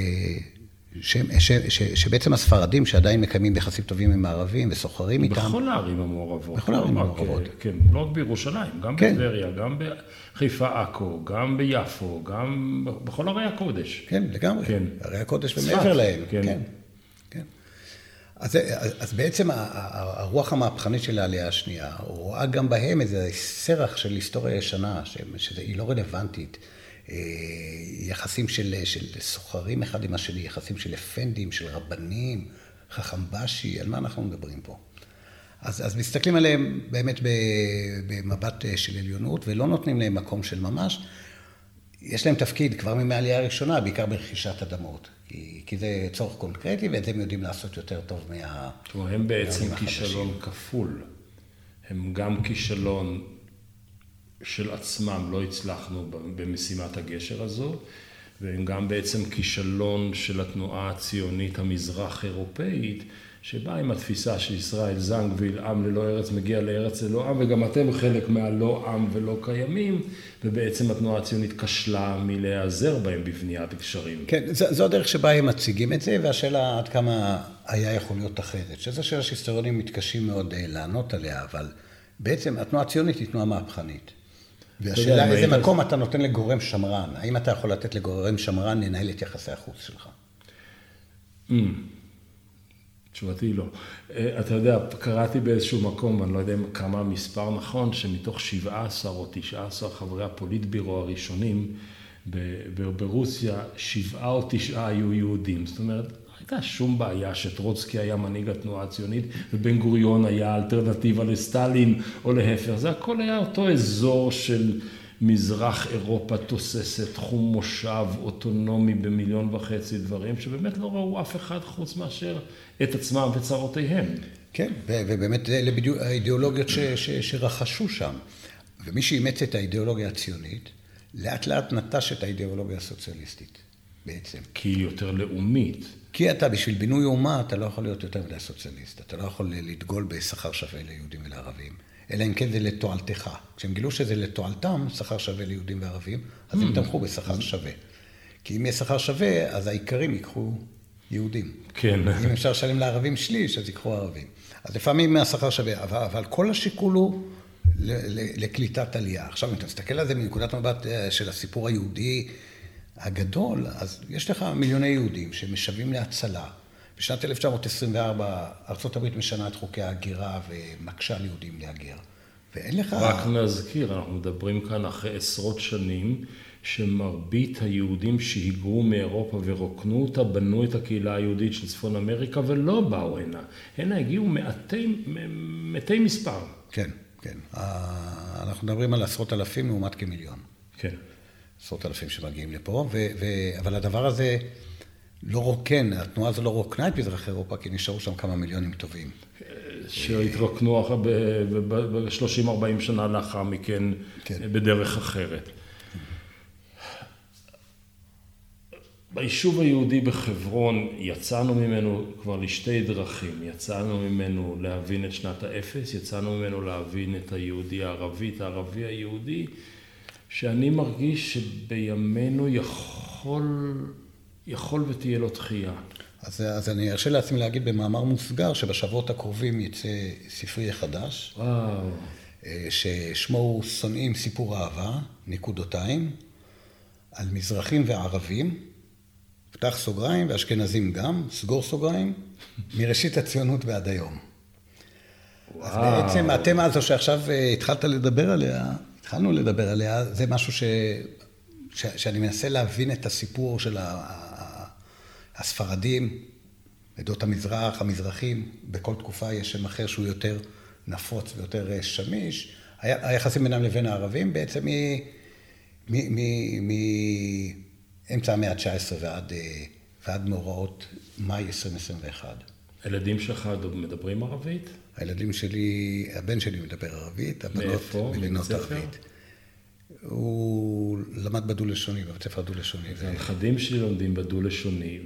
Speaker 2: ש, ש, ש, שבעצם הספרדים שעדיין מקיימים יחסים טובים עם הערבים וסוחרים איתם.
Speaker 1: בכל הערים המעורבות.
Speaker 2: בכל הערים לא המעורבות.
Speaker 1: כן, לא רק בירושלים, גם כן. בטבריה, גם בחיפה עכו, גם ביפו, גם בכל ערי הקודש.
Speaker 2: כן, לגמרי. כן. ערי הקודש ומעבר להם. כן. כן. אז, אז בעצם הרוח המהפכנית של העלייה השנייה, רואה גם בהם איזה סרח של היסטוריה ישנה, שהיא לא רלוונטית. אה, יחסים של, של סוחרים אחד עם השני, יחסים של אפנדים, של רבנים, חכם בשי, על מה אנחנו מדברים פה? אז, אז מסתכלים עליהם באמת במבט אה, של עליונות, ולא נותנים להם מקום של ממש. יש להם תפקיד כבר מהעלייה הראשונה, בעיקר ברכישת אדמות. כי, כי זה צורך קונקרטי, ואת זה הם יודעים לעשות יותר טוב מה...
Speaker 1: כלומר, הם בעצם כישלון כפול. הם גם כישלון של עצמם, לא הצלחנו במשימת הגשר הזו, והם גם בעצם כישלון של התנועה הציונית המזרח-אירופאית, שבאה עם התפיסה של ישראל זנגוויל, עם ללא ארץ מגיע לארץ ללא עם, וגם אתם חלק מהלא עם ולא קיימים, ובעצם התנועה הציונית כשלה מלהיעזר בהם בבניית גשרים.
Speaker 2: כן, זו, זו הדרך שבה הם מציגים את זה, והשאלה עד כמה היה יכול להיות אחרת, שזו שאלה שהיסטוריונים מתקשים מאוד אה, לענות עליה, אבל בעצם התנועה הציונית היא תנועה מהפכנית. והשאלה איזה מקום אתה נותן לגורם שמרן, האם אתה יכול לתת לגורם שמרן לנהל את יחסי החוץ שלך?
Speaker 1: Mm. תשובתי היא לא. אה, אתה יודע, קראתי באיזשהו מקום, אני לא יודע כמה המספר נכון, שמתוך 17 או 19 חברי הפוליטבירו הראשונים ברוסיה, שבעה או תשעה היו יהודים. זאת אומרת, הייתה שום בעיה שטרוצקי היה מנהיג התנועה הציונית ובן גוריון היה אלטרנטיבה לסטלין או להפך. זה הכל היה אותו אזור של... מזרח אירופה תוססת, תחום מושב אוטונומי במיליון וחצי דברים, שבאמת לא ראו אף אחד חוץ מאשר את עצמם וצרותיהם.
Speaker 2: כן, ובאמת אלה בדיוק האידיאולוגיות ש, ש, שרכשו שם. ומי שאימץ את האידיאולוגיה הציונית, לאט לאט נטש את האידיאולוגיה הסוציאליסטית, בעצם.
Speaker 1: כי היא יותר לאומית.
Speaker 2: כי אתה, בשביל בינוי אומה, אתה לא יכול להיות יותר מדי סוציאליסט. אתה לא יכול לדגול בשכר שווה ליהודים ולערבים. אלא אם כן זה לתועלתך. כשהם גילו שזה לתועלתם, שכר שווה ליהודים וערבים, אז הם hmm. תמכו בשכר שווה. כי אם יהיה שכר שווה, אז העיקרים ייקחו יהודים.
Speaker 1: כן.
Speaker 2: אם אפשר לשלם לערבים שליש, אז ייקחו ערבים. אז לפעמים השכר שווה, אבל, אבל כל השיקול הוא לקליטת עלייה. עכשיו, אם אתה מסתכל על זה מנקודת מבט אה, של הסיפור היהודי הגדול, אז יש לך מיליוני יהודים שמשוועים להצלה. בשנת 1924 ארה"ב משנה את חוקי ההגירה ומקשה על יהודים להגר. ואין לך...
Speaker 1: רק נזכיר, אנחנו מדברים כאן אחרי עשרות שנים שמרבית היהודים שהיגרו מאירופה ורוקנו אותה, בנו את הקהילה היהודית של צפון אמריקה ולא באו הנה. הנה הגיעו מעטי, מתי מספר.
Speaker 2: כן, כן. אנחנו מדברים על עשרות אלפים לעומת כמיליון.
Speaker 1: כן.
Speaker 2: עשרות אלפים שמגיעים לפה, ו, ו, אבל הדבר הזה לא רוקן, התנועה הזו לא רוקנה את מזרח אירופה, כי נשארו שם כמה מיליונים טובים.
Speaker 1: שהתרוקנו ב-30-40 שנה לאחר מכן כן. בדרך אחרת. ביישוב היהודי בחברון יצאנו ממנו כבר לשתי דרכים, יצאנו ממנו להבין את שנת האפס, יצאנו ממנו להבין את היהודי הערבי, את הערבי היהודי, שאני מרגיש שבימינו יכול, יכול ותהיה לו תחייה.
Speaker 2: אז, אז אני ארשה לעצמי להגיד במאמר מוסגר שבשבועות הקרובים יצא ספרי חדש.
Speaker 1: וואו.
Speaker 2: אה, ששמו הוא שונאים סיפור אהבה, נקודותיים, על מזרחים וערבים. פתח סוגריים ואשכנזים גם, סגור סוגריים, מראשית הציונות ועד היום. וואו. אז בעצם התמה הזו שעכשיו אה, התחלת לדבר עליה, התחלנו לדבר עליה, זה משהו ש... ש... שאני מנסה להבין את הסיפור של ה... הספרדים, עדות המזרח, המזרחים, בכל תקופה יש שם אחר שהוא יותר נפוץ ויותר אה, שמיש. היחסים בינם לבין הערבים בעצם מאמצע המאה ה-19 ועד, אה, ועד מאורעות מאי 2021.
Speaker 1: הילדים שלך מדברים ערבית?
Speaker 2: הילדים שלי, הבן שלי מדבר ערבית, הבנות מבינות ערבית. הוא למד בדו-לשוני, בבית ספר דו-לשוני.
Speaker 1: הנכדים שלי לומדים בדו-לשוני,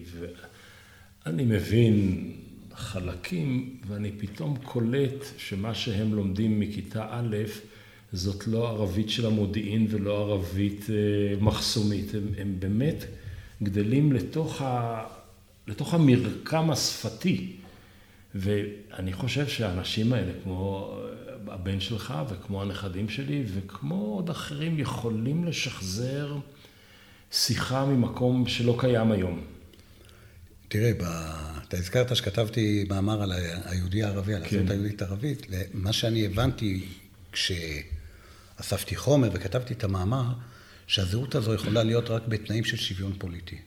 Speaker 1: ואני מבין חלקים, ואני פתאום קולט שמה שהם לומדים מכיתה א', זאת לא ערבית של המודיעין ולא ערבית אה, מחסומית. הם, הם באמת גדלים לתוך, ה, לתוך המרקם השפתי. ואני חושב שהאנשים האלה, כמו הבן שלך וכמו הנכדים שלי וכמו עוד אחרים, יכולים לשחזר שיחה ממקום שלא קיים היום.
Speaker 2: תראה, אתה הזכרת שכתבתי מאמר על היהודי הערבי, על הזהות כן. היהודית הערבית, ומה שאני הבנתי כשאספתי חומר וכתבתי את המאמר, שהזהות הזו יכולה להיות רק בתנאים של שוויון פוליטי.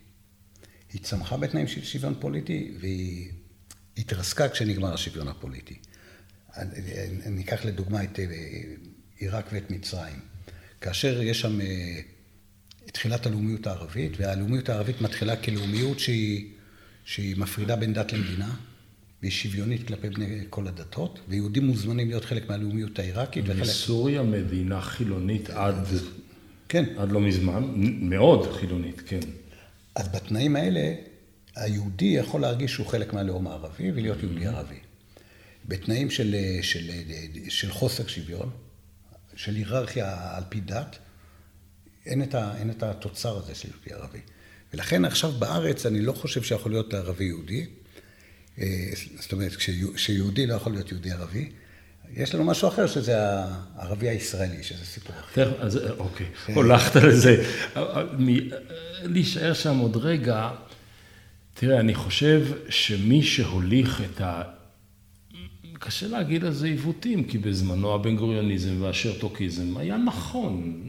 Speaker 2: היא צמחה בתנאים של שוויון פוליטי, והיא התרסקה כשנגמר השוויון הפוליטי. אני אקח לדוגמה את אה, עיראק ואת מצרים. כאשר יש שם אה, תחילת הלאומיות הערבית, והלאומיות הערבית מתחילה כלאומיות שהיא, שהיא מפרידה בין דת למדינה, והיא שוויונית כלפי בני כל הדתות, ויהודים מוזמנים להיות חלק מהלאומיות העיראקית.
Speaker 1: וסוריה וחלק... מדינה חילונית עד,
Speaker 2: כן.
Speaker 1: עד לא מזמן, מאוד חילונית, כן.
Speaker 2: אז בתנאים האלה, היהודי יכול להרגיש שהוא חלק מהלאום הערבי ולהיות יהודי ערבי. בתנאים של, של, של חוסר שוויון, של היררכיה על פי דת, אין את, ה, אין את התוצר הזה של יהודי ערבי. ולכן עכשיו בארץ אני לא חושב שיכול להיות ערבי יהודי. אה, זאת אומרת, כשיהודי לא יכול להיות יהודי ערבי, יש לנו משהו אחר שזה הערבי הישראלי, שזה סיפור אחר.
Speaker 1: אז אוקיי, כן. הולכת לזה. להישאר שם עוד רגע, תראה, אני חושב שמי שהוליך את ה... קשה להגיד על זה עיוותים, כי בזמנו הבן גוריוניזם והשרטוקיזם היה נכון.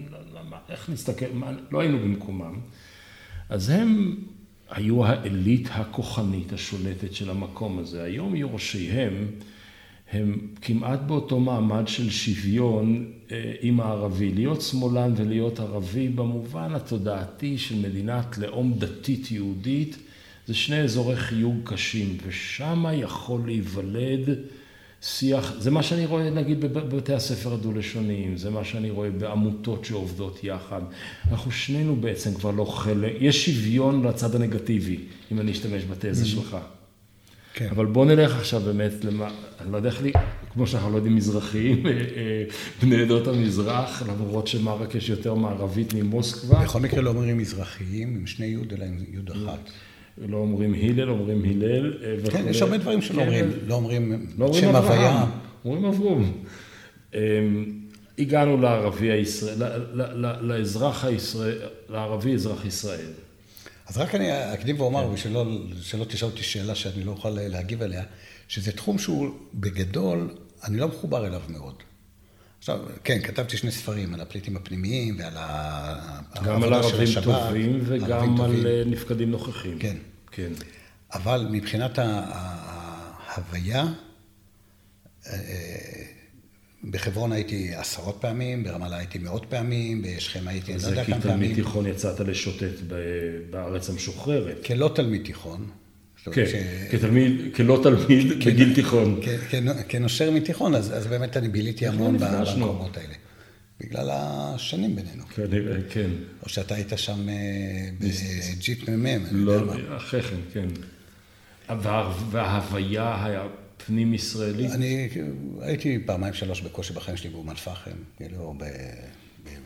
Speaker 1: איך נסתכל, מה, לא היינו במקומם. אז הם היו האליט הכוחנית השולטת של המקום הזה. היום יורשיהם הם כמעט באותו מעמד של שוויון אה, עם הערבי. להיות שמאלן ולהיות ערבי במובן התודעתי של מדינת לאום דתית יהודית זה שני אזורי חיוג קשים, ושם יכול להיוולד שיח, זה מה שאני רואה נגיד בבתי הספר הדו-לשוניים, זה מה שאני רואה בעמותות שעובדות יחד. אנחנו שנינו בעצם כבר לא חלק, יש שוויון לצד הנגטיבי, אם אני אשתמש בתזה mm-hmm. שלך. כן. אבל בוא נלך עכשיו באמת למה, אני לא יודע איך לי, כמו שאנחנו לא יודעים מזרחיים, אה, אה, בני עדות המזרח, למרות שמרק יש יותר מערבית ממוסקבה.
Speaker 2: בכל מקרה לא אומרים מזרחיים עם שני יוד, אלא עם יוד אחת.
Speaker 1: לא אומרים הלל, אומרים הלל.
Speaker 2: אה, כן, יש הרבה דברים שלא אומרים, לא אומרים לא שם הוויה.
Speaker 1: אומרים אברום. אמ, הגענו לערבי הישראל, לאזרח הישראל, לערבי אזרח ישראל.
Speaker 2: אז רק אני אקדים ואומר, ושלא כן. תשאל אותי שאלה שאני לא אוכל להגיב עליה, שזה תחום שהוא בגדול, אני לא מחובר אליו מאוד. עכשיו, כן, כתבתי שני ספרים על הפליטים הפנימיים ועל ה...
Speaker 1: גם על ערבים
Speaker 2: השב"כ,
Speaker 1: טובים וגם על
Speaker 2: טובים.
Speaker 1: אה, נפקדים נוכחים.
Speaker 2: כן.
Speaker 1: כן.
Speaker 2: אבל מבחינת ההוויה, אה, בחברון הייתי עשרות פעמים, ברמאללה הייתי מאות פעמים, בשכם הייתי אני לא
Speaker 1: זה
Speaker 2: יודע
Speaker 1: כי
Speaker 2: כמה
Speaker 1: תלמיד
Speaker 2: פעמים.
Speaker 1: תיכון יצאת לשוטט בארץ המשוחררת.
Speaker 2: כלא תלמיד תיכון.
Speaker 1: כן,
Speaker 2: ש-
Speaker 1: כתלמיד, כלא תלמיד בגיל תיכון.
Speaker 2: כ- כ- כנושר מתיכון, אז, אז באמת אני ביליתי
Speaker 1: לא
Speaker 2: המון
Speaker 1: נפגשנו?
Speaker 2: במקומות האלה. בגלל השנים בינינו.
Speaker 1: כנראה, כן.
Speaker 2: או שאתה היית שם אה, בג'יפ מ"מ, אני
Speaker 1: לא,
Speaker 2: יודע מה.
Speaker 1: אחרי כן, כן. וה- וההוויה הפנים-ישראלית,
Speaker 2: אני הייתי פעמיים שלוש בקושי בחיים שלי באום אל-פחם, כאילו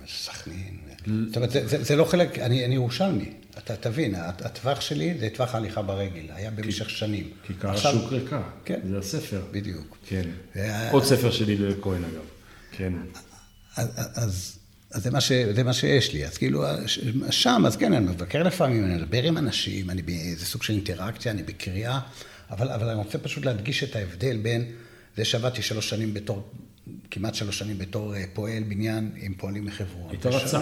Speaker 2: בסכנין. זאת אומרת, זה, לא חלק, אני ירושלמי, אתה תבין, הט- הטווח שלי זה טווח ההליכה ברגל, היה במשך שנים.
Speaker 1: כיכר
Speaker 2: עכשיו-
Speaker 1: השוק ריקה.
Speaker 2: כן.
Speaker 1: זה הספר.
Speaker 2: בדיוק.
Speaker 1: כן.
Speaker 2: וה-
Speaker 1: עוד ספר של הלל כהן אגב. כן.
Speaker 2: אז, אז, אז זה, מה ש, זה מה שיש לי. אז כאילו, שם, אז כן, אני מבקר לפעמים, אני מדבר עם אנשים, אני באיזה סוג של אינטראקציה, אני בקריאה, אבל, אבל אני רוצה פשוט להדגיש את ההבדל בין זה שעבדתי שלוש שנים בתור, כמעט שלוש שנים בתור אה, פועל בניין עם פועלים מחברון.
Speaker 1: היית רצף.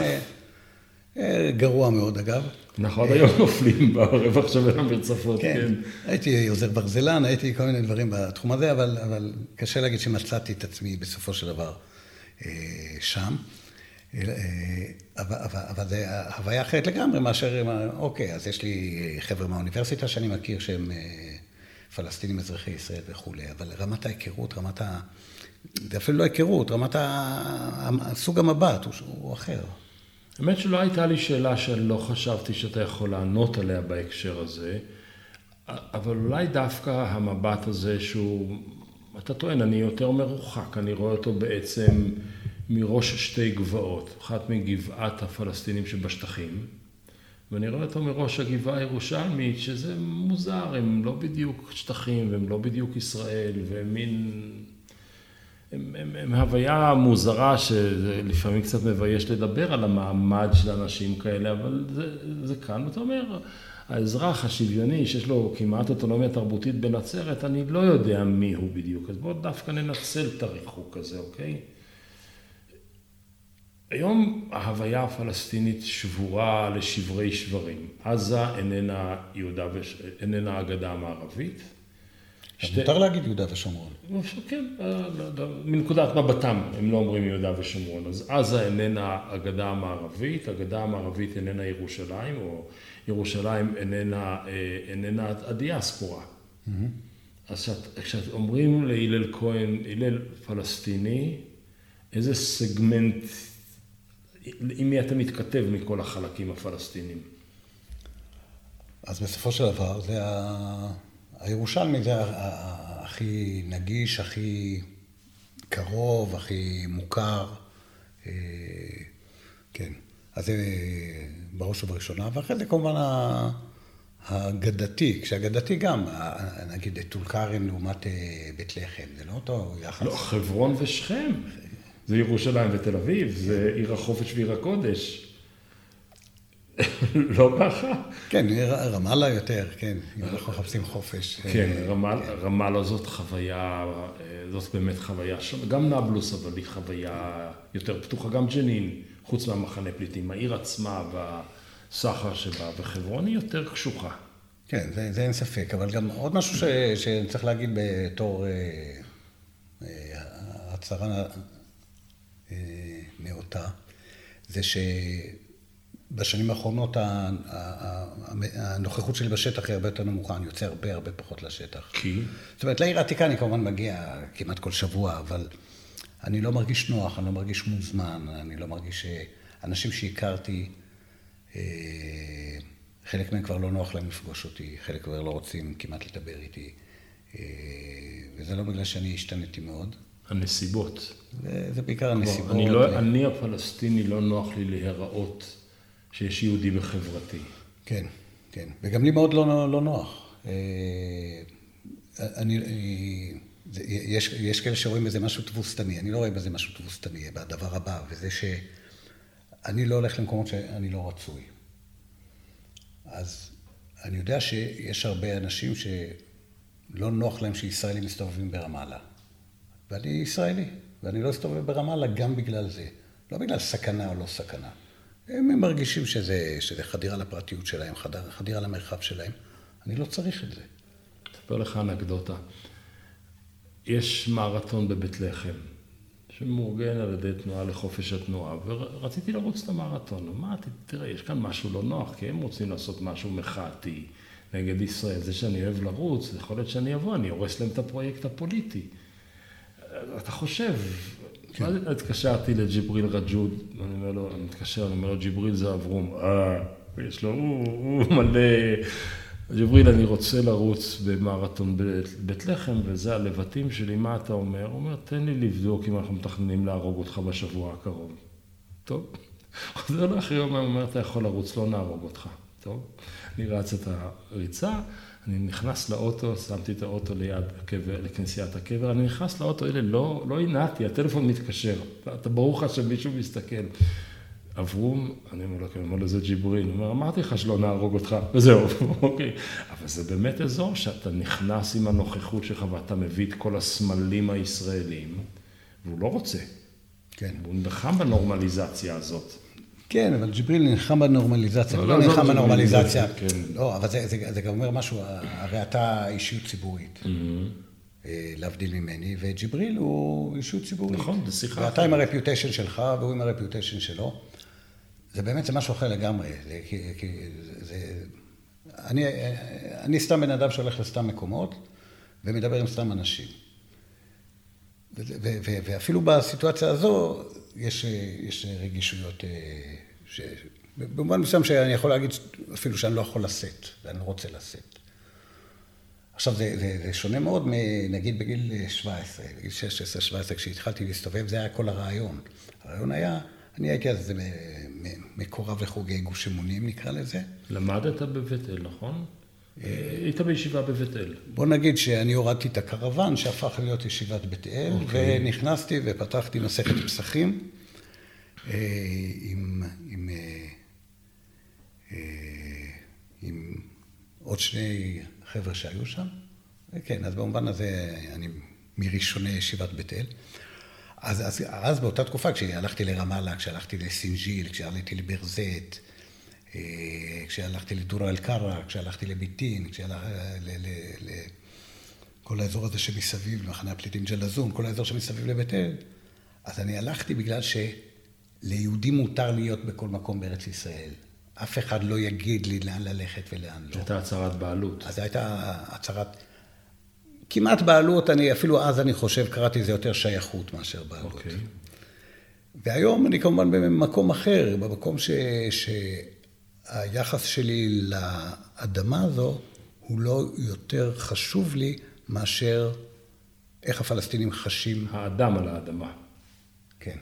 Speaker 2: אה, גרוע מאוד, אגב.
Speaker 1: אנחנו עד היום נופלים ברווח שבין המרצפות,
Speaker 2: כן,
Speaker 1: כן.
Speaker 2: הייתי עוזר ברזלן, הייתי כל מיני דברים בתחום הזה, אבל, אבל קשה להגיד שמצאתי את עצמי בסופו של דבר אה, שם. אה, אבל, אבל, אבל זה הוויה אחרת לגמרי מאשר, אוקיי, אז יש לי חבר'ה מהאוניברסיטה שאני מכיר שהם אה, פלסטינים אזרחי ישראל וכולי, אבל רמת ההיכרות, רמת ה... זה אפילו לא היכרות, רמת ה... סוג המבט הוא, הוא אחר.
Speaker 1: האמת שלא הייתה לי שאלה שלא חשבתי שאתה יכול לענות עליה בהקשר הזה, אבל אולי דווקא המבט הזה שהוא, אתה טוען, אני יותר מרוחק, אני רואה אותו בעצם מראש שתי גבעות, אחת מגבעת הפלסטינים שבשטחים, ואני רואה אותו מראש הגבעה הירושלמית, שזה מוזר, הם לא בדיוק שטחים, והם לא בדיוק ישראל, והם מין... הם, הם, הם הוויה מוזרה שלפעמים קצת מבייש לדבר על המעמד של אנשים כאלה, אבל זה, זה כאן, ואתה אומר, האזרח השוויוני שיש לו כמעט אוטונומיה תרבותית בנצרת, אני לא יודע מי הוא בדיוק, אז בואו דווקא ננצל את הריחוק הזה, אוקיי? היום ההוויה הפלסטינית שבורה לשברי שברים. עזה איננה יהודה וש... איננה הגדה המערבית. שתי-
Speaker 2: מותר להגיד יהודה ושומרון.
Speaker 1: כן, אה, מנקודת מבטם הם לא אומרים יהודה ושומרון. אז עזה איננה הגדה המערבית, הגדה המערבית איננה ירושלים, או ירושלים איננה, אה, איננה הדיאספורה. אז כשאת- כשאומרים להלל כהן, הלל פלסטיני, איזה סגמנט, עם מי אתה מתכתב מכל החלקים הפלסטינים?
Speaker 2: אז בסופו של דבר, זה ה... הירושלמי זה הכי נגיש, הכי קרוב, הכי מוכר. אה, כן. אז זה בראש ובראשונה, ואחרי זה כמובן ה- האגדתי, כשאגדתי גם, נגיד טול כרם לעומת אה, בית לחם, זה לא אותו יחס.
Speaker 1: לא, חברון ושכם. זה ירושלים ותל אביב, זה עיר החופש ועיר הקודש. לא ככה?
Speaker 2: כן, רמאללה יותר, כן, אם אנחנו מחפשים חופש.
Speaker 1: כן,
Speaker 2: אה,
Speaker 1: רמאל- רמאללה זאת חוויה, אה, זאת באמת חוויה, ש- גם נבלוס אבל היא חוויה יותר פתוחה, גם ג'נין, חוץ מהמחנה פליטים, העיר עצמה והסחר שבה, וחברון היא יותר קשוחה.
Speaker 2: כן, זה, זה אין ספק, אבל גם עוד משהו ש, שצריך להגיד בתור אה, אה, הצהרה אה, נאותה, זה שבשנים האחרונות הנוכחות שלי בשטח היא הרבה יותר נמוכה, אני יוצא הרבה הרבה פחות לשטח.
Speaker 1: כי?
Speaker 2: זאת אומרת, לעיר העתיקה אני כמובן מגיע כמעט כל שבוע, אבל אני לא מרגיש נוח, אני לא מרגיש מוזמן, אני לא מרגיש... ש- אנשים שהכרתי, אה, חלק מהם כבר לא נוח להם לפגוש אותי, חלק כבר לא רוצים כמעט לדבר איתי, אה, וזה לא בגלל שאני השתניתי מאוד,
Speaker 1: הנסיבות.
Speaker 2: זה, זה בעיקר הנסיבות.
Speaker 1: אני, לא, אני הפלסטיני לא נוח לי להיראות שיש יהודי בחברתי.
Speaker 2: כן, כן. וגם לי מאוד לא, לא נוח. אה, אני, זה, יש, יש כאלה שרואים בזה משהו תבוסתני, אני לא רואה בזה משהו תבוסתני, בדבר הבא, וזה שאני לא הולך למקומות שאני לא רצוי. אז אני יודע שיש הרבה אנשים שלא נוח להם שישראלים מסתובבים ברמאללה. ואני ישראלי. ואני לא אסתובב ברמאללה גם בגלל זה. לא בגלל סכנה או לא סכנה. הם מרגישים שזה, שזה חדירה לפרטיות שלהם, חדר, חדירה למרחב שלהם. אני לא צריך את זה.
Speaker 1: אספר לך אנקדוטה. יש מרתון בבית לחם, שמאורגן על ידי תנועה לחופש התנועה, ורציתי לרוץ את המרתון. אמרתי, תראה, יש כאן משהו לא נוח, כי הם רוצים לעשות משהו מחאתי נגד ישראל. זה שאני אוהב לרוץ, יכול להיות שאני אבוא, אני הורס להם את הפרויקט הפוליטי. אתה חושב, כן. מה זה, התקשרתי לג'יבריל רג'וד, אני אומר לו, אני מתקשר, אני אומר לו, ג'יבריל זה אברום, אה, יש לו, הוא מלא... ג'יבריל, אני רוצה לרוץ במרתון בית לחם, וזה הלבטים שלי, מה אתה אומר? הוא אומר, תן לי לבדוק אם אנחנו מתכננים להרוג אותך בשבוע הקרוב. טוב. חוזר לאחרי יום, הוא אומר, אתה יכול לרוץ, לא נהרוג אותך. טוב. אני רץ את הריצה, אני נכנס לאוטו, שמתי את האוטו ליד הקבר, לכנסיית הקבר, אני נכנס לאוטו, אלה, לא, לא הנעתי, הטלפון מתקשר, אתה ברור לך שמישהו מסתכל. אברום, אני אומר לו, כן, אומר לו, זה ג'יבריל. הוא אומר, אמרתי לך שלא נהרוג אותך, וזהו, אוקיי. אבל זה באמת אזור שאתה נכנס עם הנוכחות שלך ואתה מביא את כל הסמלים הישראלים, והוא לא רוצה.
Speaker 2: כן.
Speaker 1: הוא נלחם בנורמליזציה הזאת.
Speaker 2: כן, אבל ג'יבריל נלחם בנורמליזציה, הוא לא, לא נלחם בנורמליזציה. כן. לא, אבל זה, גם אומר משהו, הרי אתה אישיות ציבורית. Mm-hmm. אה, להבדיל ממני, וג'יבריל הוא אישות ציבורית.
Speaker 1: נכון, זה שיחה.
Speaker 2: ואתה עם הרפיוטיישן שלך, והוא עם הרפיוטיישן שלו. זה באמת, זה משהו אחר לגמרי. זה, כי, כי, זה, אני, אני סתם בן אדם שהולך לסתם מקומות, ומדבר עם סתם אנשים. ואפילו בסיטואציה הזו, יש, יש רגישויות, אה, ש, במובן מסוים שאני יכול להגיד אפילו שאני לא יכול לשאת, ואני לא רוצה לשאת. עכשיו, זה, זה, זה שונה מאוד מנגיד בגיל 17, בגיל 16-17, כשהתחלתי להסתובב, זה היה כל הרעיון. הרעיון היה, אני הייתי אז מקורב לחוגי גוש אמונים, נקרא לזה.
Speaker 1: למדת בבית אל, נכון? היית בישיבה בבית אל.
Speaker 2: בוא נגיד שאני הורדתי את הקרוון שהפך להיות ישיבת בית אל, okay. אוקיי. ונכנסתי ופתחתי מסכת פסחים אה, עם, עם, אה, אה, עם עוד שני חבר'ה שהיו שם. כן, אז במובן הזה אני מראשוני ישיבת בית אל. אז, אז, אז באותה תקופה, כשהלכתי לרמאללה, כשהלכתי לסינג'יל, כשהלכתי לברזט, כשהלכתי לדורה אל-קארה, כשהלכתי לביטין, כשהלכתי לכל האזור הזה שמסביב, למחנה הפליטים ג'לזון, כל האזור שמסביב לבית אל, אז אני הלכתי בגלל שליהודים מותר להיות בכל מקום בארץ ישראל. אף אחד לא יגיד לי לאן ללכת ולאן לא.
Speaker 1: זו הייתה הצהרת בעלות.
Speaker 2: אז זו הייתה הצהרת... כמעט בעלות, אני, אפילו אז אני חושב, קראתי לזה יותר שייכות מאשר בעלות. Okay. אוקיי. והיום אני כמובן במקום אחר, במקום ש, שהיחס שלי לאדמה הזו הוא לא יותר חשוב לי מאשר איך הפלסטינים חשים...
Speaker 1: האדם על האדמה.
Speaker 2: כן,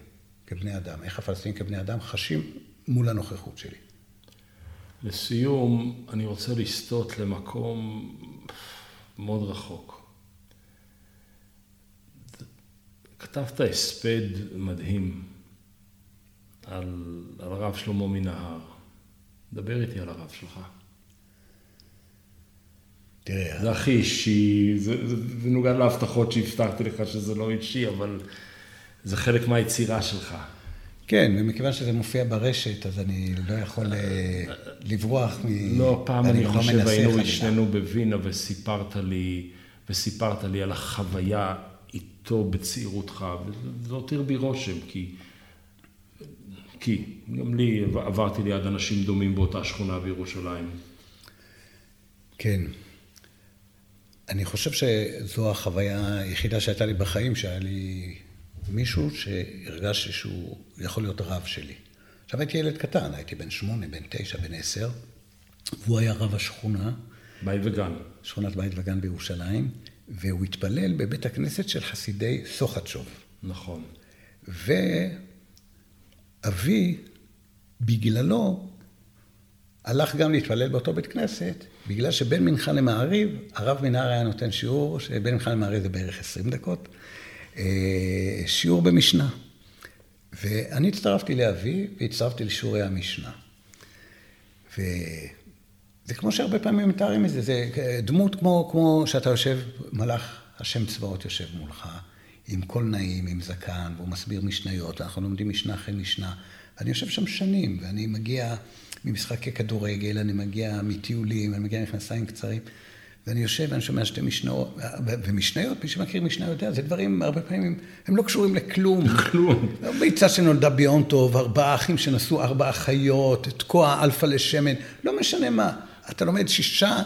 Speaker 2: כבני אדם. איך הפלסטינים כבני אדם חשים מול הנוכחות שלי.
Speaker 1: לסיום, אני רוצה לסטות למקום מאוד רחוק. כתבת הספד מדהים על, על הרב שלמה מנהר. דבר איתי על הרב שלך.
Speaker 2: תראה...
Speaker 1: זה הכי אישי, זה, זה, זה נוגע להבטחות שהבטחתי לך שזה לא אישי, אבל זה חלק מהיצירה שלך.
Speaker 2: כן, ומכיוון שזה מופיע ברשת, אז אני לא יכול אה, לברוח
Speaker 1: מ... לא, פעם אני חושב היינו שנינו בווינה וסיפרת לי, וסיפרת לי על החוויה איתו בצעירותך, וזה הותיר בי רושם, כי... כי גם לי עברתי ליד אנשים דומים באותה שכונה בירושלים.
Speaker 2: כן. אני חושב שזו החוויה היחידה שהייתה לי בחיים, שהיה לי מישהו שהרגשתי שהוא יכול להיות רב שלי. עכשיו הייתי ילד קטן, הייתי בן שמונה, בן תשע, בן עשר, והוא היה רב השכונה.
Speaker 1: בית וגן.
Speaker 2: שכונת בית וגן בירושלים, והוא התפלל בבית הכנסת של חסידי סוחצ'וב.
Speaker 1: נכון.
Speaker 2: ואבי, בגללו, הלך גם להתפלל באותו בית כנסת, בגלל שבין מנחה למעריב, הרב מנהר היה נותן שיעור, שבין מנחה למעריב זה בערך 20 דקות, אה, שיעור במשנה. ואני הצטרפתי לאבי והצטרפתי לשיעורי המשנה. וזה כמו שהרבה פעמים מתארים את זה, זה דמות כמו, כמו שאתה יושב, מלאך השם צבאות יושב מולך, עם קול נעים, עם זקן, והוא מסביר משניות, אנחנו לומדים משנה אחרי משנה. ואני יושב שם שנים, ואני מגיע ממשחקי כדורגל, אני מגיע מטיולים, אני מגיע ממכנסיים קצרים. ואני יושב ואני שומע שתי משניות, ומשניות, מי שמכיר משנה יודע, זה דברים, הרבה פעמים, הם לא קשורים לכלום.
Speaker 1: כלום.
Speaker 2: ביצה שנולדה ביום טוב, ארבעה אחים שנשאו ארבע אחיות, תקוע אלפא לשמן, לא משנה מה. אתה לומד שישה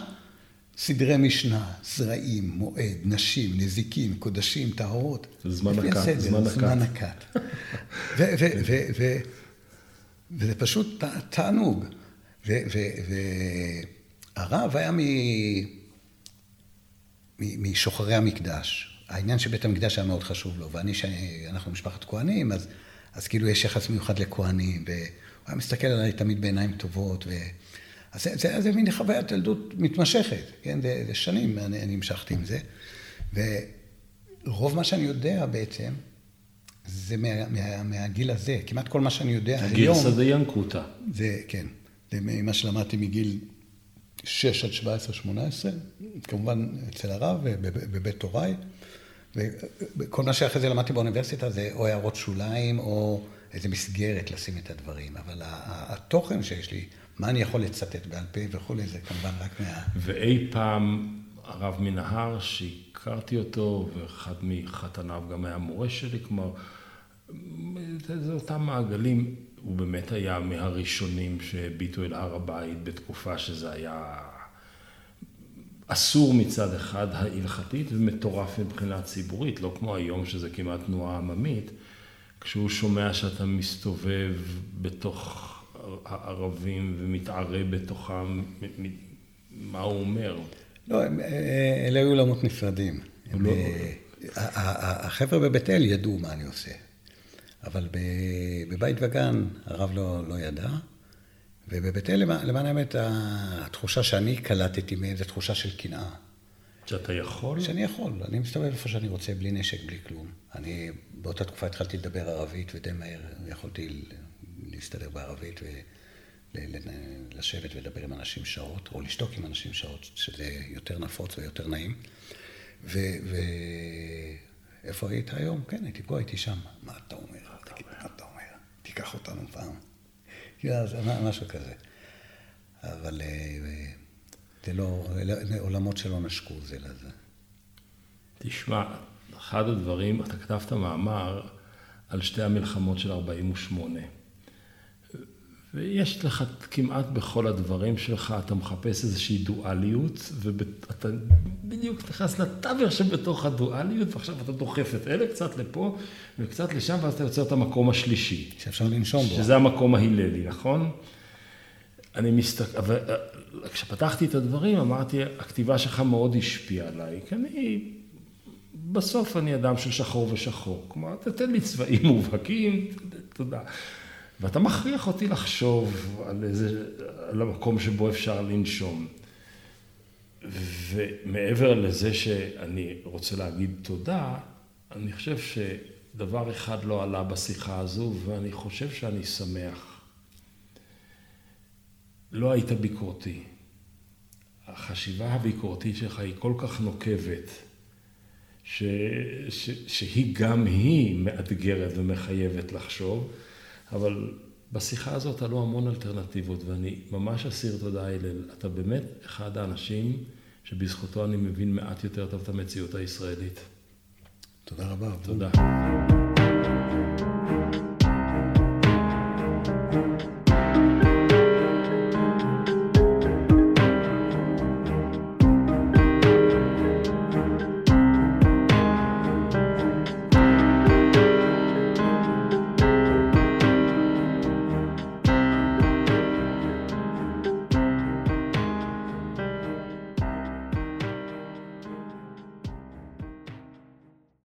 Speaker 2: סדרי משנה, זרעים, מועד, נשים, נזיקים, קודשים, טהרות.
Speaker 1: זמן נקט,
Speaker 2: זמן נקט. זמן נקט. וזה פשוט תענוג. והרב היה מ... משוחרי המקדש. העניין של בית המקדש היה מאוד חשוב לו, ואני, שאנחנו משפחת כהנים, אז, אז כאילו יש יחס מיוחד לכהנים, והוא היה מסתכל עליי תמיד בעיניים טובות, ו... אז זה, זה, זה מין חוויית ילדות מתמשכת, כן? זה, זה שנים אני, אני המשכתי עם זה. ורוב מה שאני יודע בעצם, זה מה, מה, מהגיל הזה. כמעט כל מה שאני יודע
Speaker 1: הגיל היום... הגיל שדה ינקותא.
Speaker 2: זה, כן. זה ממה שלמדתי מגיל 6 עד 17, 18, כמובן אצל הרב, בבית הוריי. וכל מה שאחרי זה למדתי באוניברסיטה זה או הערות שוליים, או איזה מסגרת לשים את הדברים. אבל התוכן שיש לי, מה אני יכול לצטט בעל פה וכולי, זה כמובן רק מה...
Speaker 1: ואי פעם הרב מנהר, שהכרתי אותו, ואחד מחתניו גם היה מורה שלי, כלומר, זה אותם מעגלים. הוא באמת היה מהראשונים שהביטו אל הר הבית בתקופה שזה היה אסור מצד אחד ההלכתית ומטורף מבחינה ציבורית, לא כמו היום שזה כמעט תנועה עממית, כשהוא שומע שאתה מסתובב בתוך הערבים ומתערה בתוכם, מה הוא אומר?
Speaker 2: לא, אלה היו עולמות נפרדים. לא... אה, החבר'ה בבית אל ידעו מה אני עושה. אבל בבית וגן הרב לא, לא ידע, ובבית אל, למען האמת, התחושה שאני קלטתי מהם זו תחושה של קנאה.
Speaker 1: שאתה יכול?
Speaker 2: שאני יכול, אני מסתובב איפה שאני רוצה, בלי נשק, בלי כלום. אני באותה תקופה התחלתי לדבר ערבית, ודי מהר יכולתי להסתדר בערבית ולשבת ולדבר עם אנשים שעות, או לשתוק עם אנשים שעות, שזה יותר נפוץ ויותר נעים. ואיפה היית היום? כן, הייתי פה, הייתי שם. מה אתה אומר? מה אתה אומר? תיקח אותנו פעם. משהו כזה. אבל אה, זה לא, עולמות שלא נשקו זה לזה.
Speaker 1: תשמע, אחד הדברים, אתה כתבת מאמר על שתי המלחמות של 48. ויש לך כמעט בכל הדברים שלך, אתה מחפש איזושהי דואליות, ואתה בדיוק נכנס לתווך שבתוך הדואליות, ועכשיו אתה דוחף את אלה קצת לפה וקצת לשם, ואז אתה יוצר את המקום השלישי.
Speaker 2: שאפשר לנשום בו.
Speaker 1: שזה המקום ההיללי, נכון? אני מסתכל, אבל כשפתחתי את הדברים אמרתי, הכתיבה שלך מאוד השפיעה עליי, כי אני, בסוף אני אדם של שחור ושחור. כלומר, תתן לי צבעים מובהקים, תודה. ואתה מכריח אותי לחשוב על איזה, על המקום שבו אפשר לנשום. ומעבר לזה שאני רוצה להגיד תודה, אני חושב שדבר אחד לא עלה בשיחה הזו, ואני חושב שאני שמח. לא היית ביקורתי. החשיבה הביקורתית שלך היא כל כך נוקבת, ש, ש, שהיא גם היא מאתגרת ומחייבת לחשוב. אבל בשיחה הזאת עלו המון אלטרנטיבות, ואני ממש אסיר תודה, הלל. אתה באמת אחד האנשים שבזכותו אני מבין מעט יותר טוב את המציאות הישראלית.
Speaker 2: תודה רבה.
Speaker 1: תודה.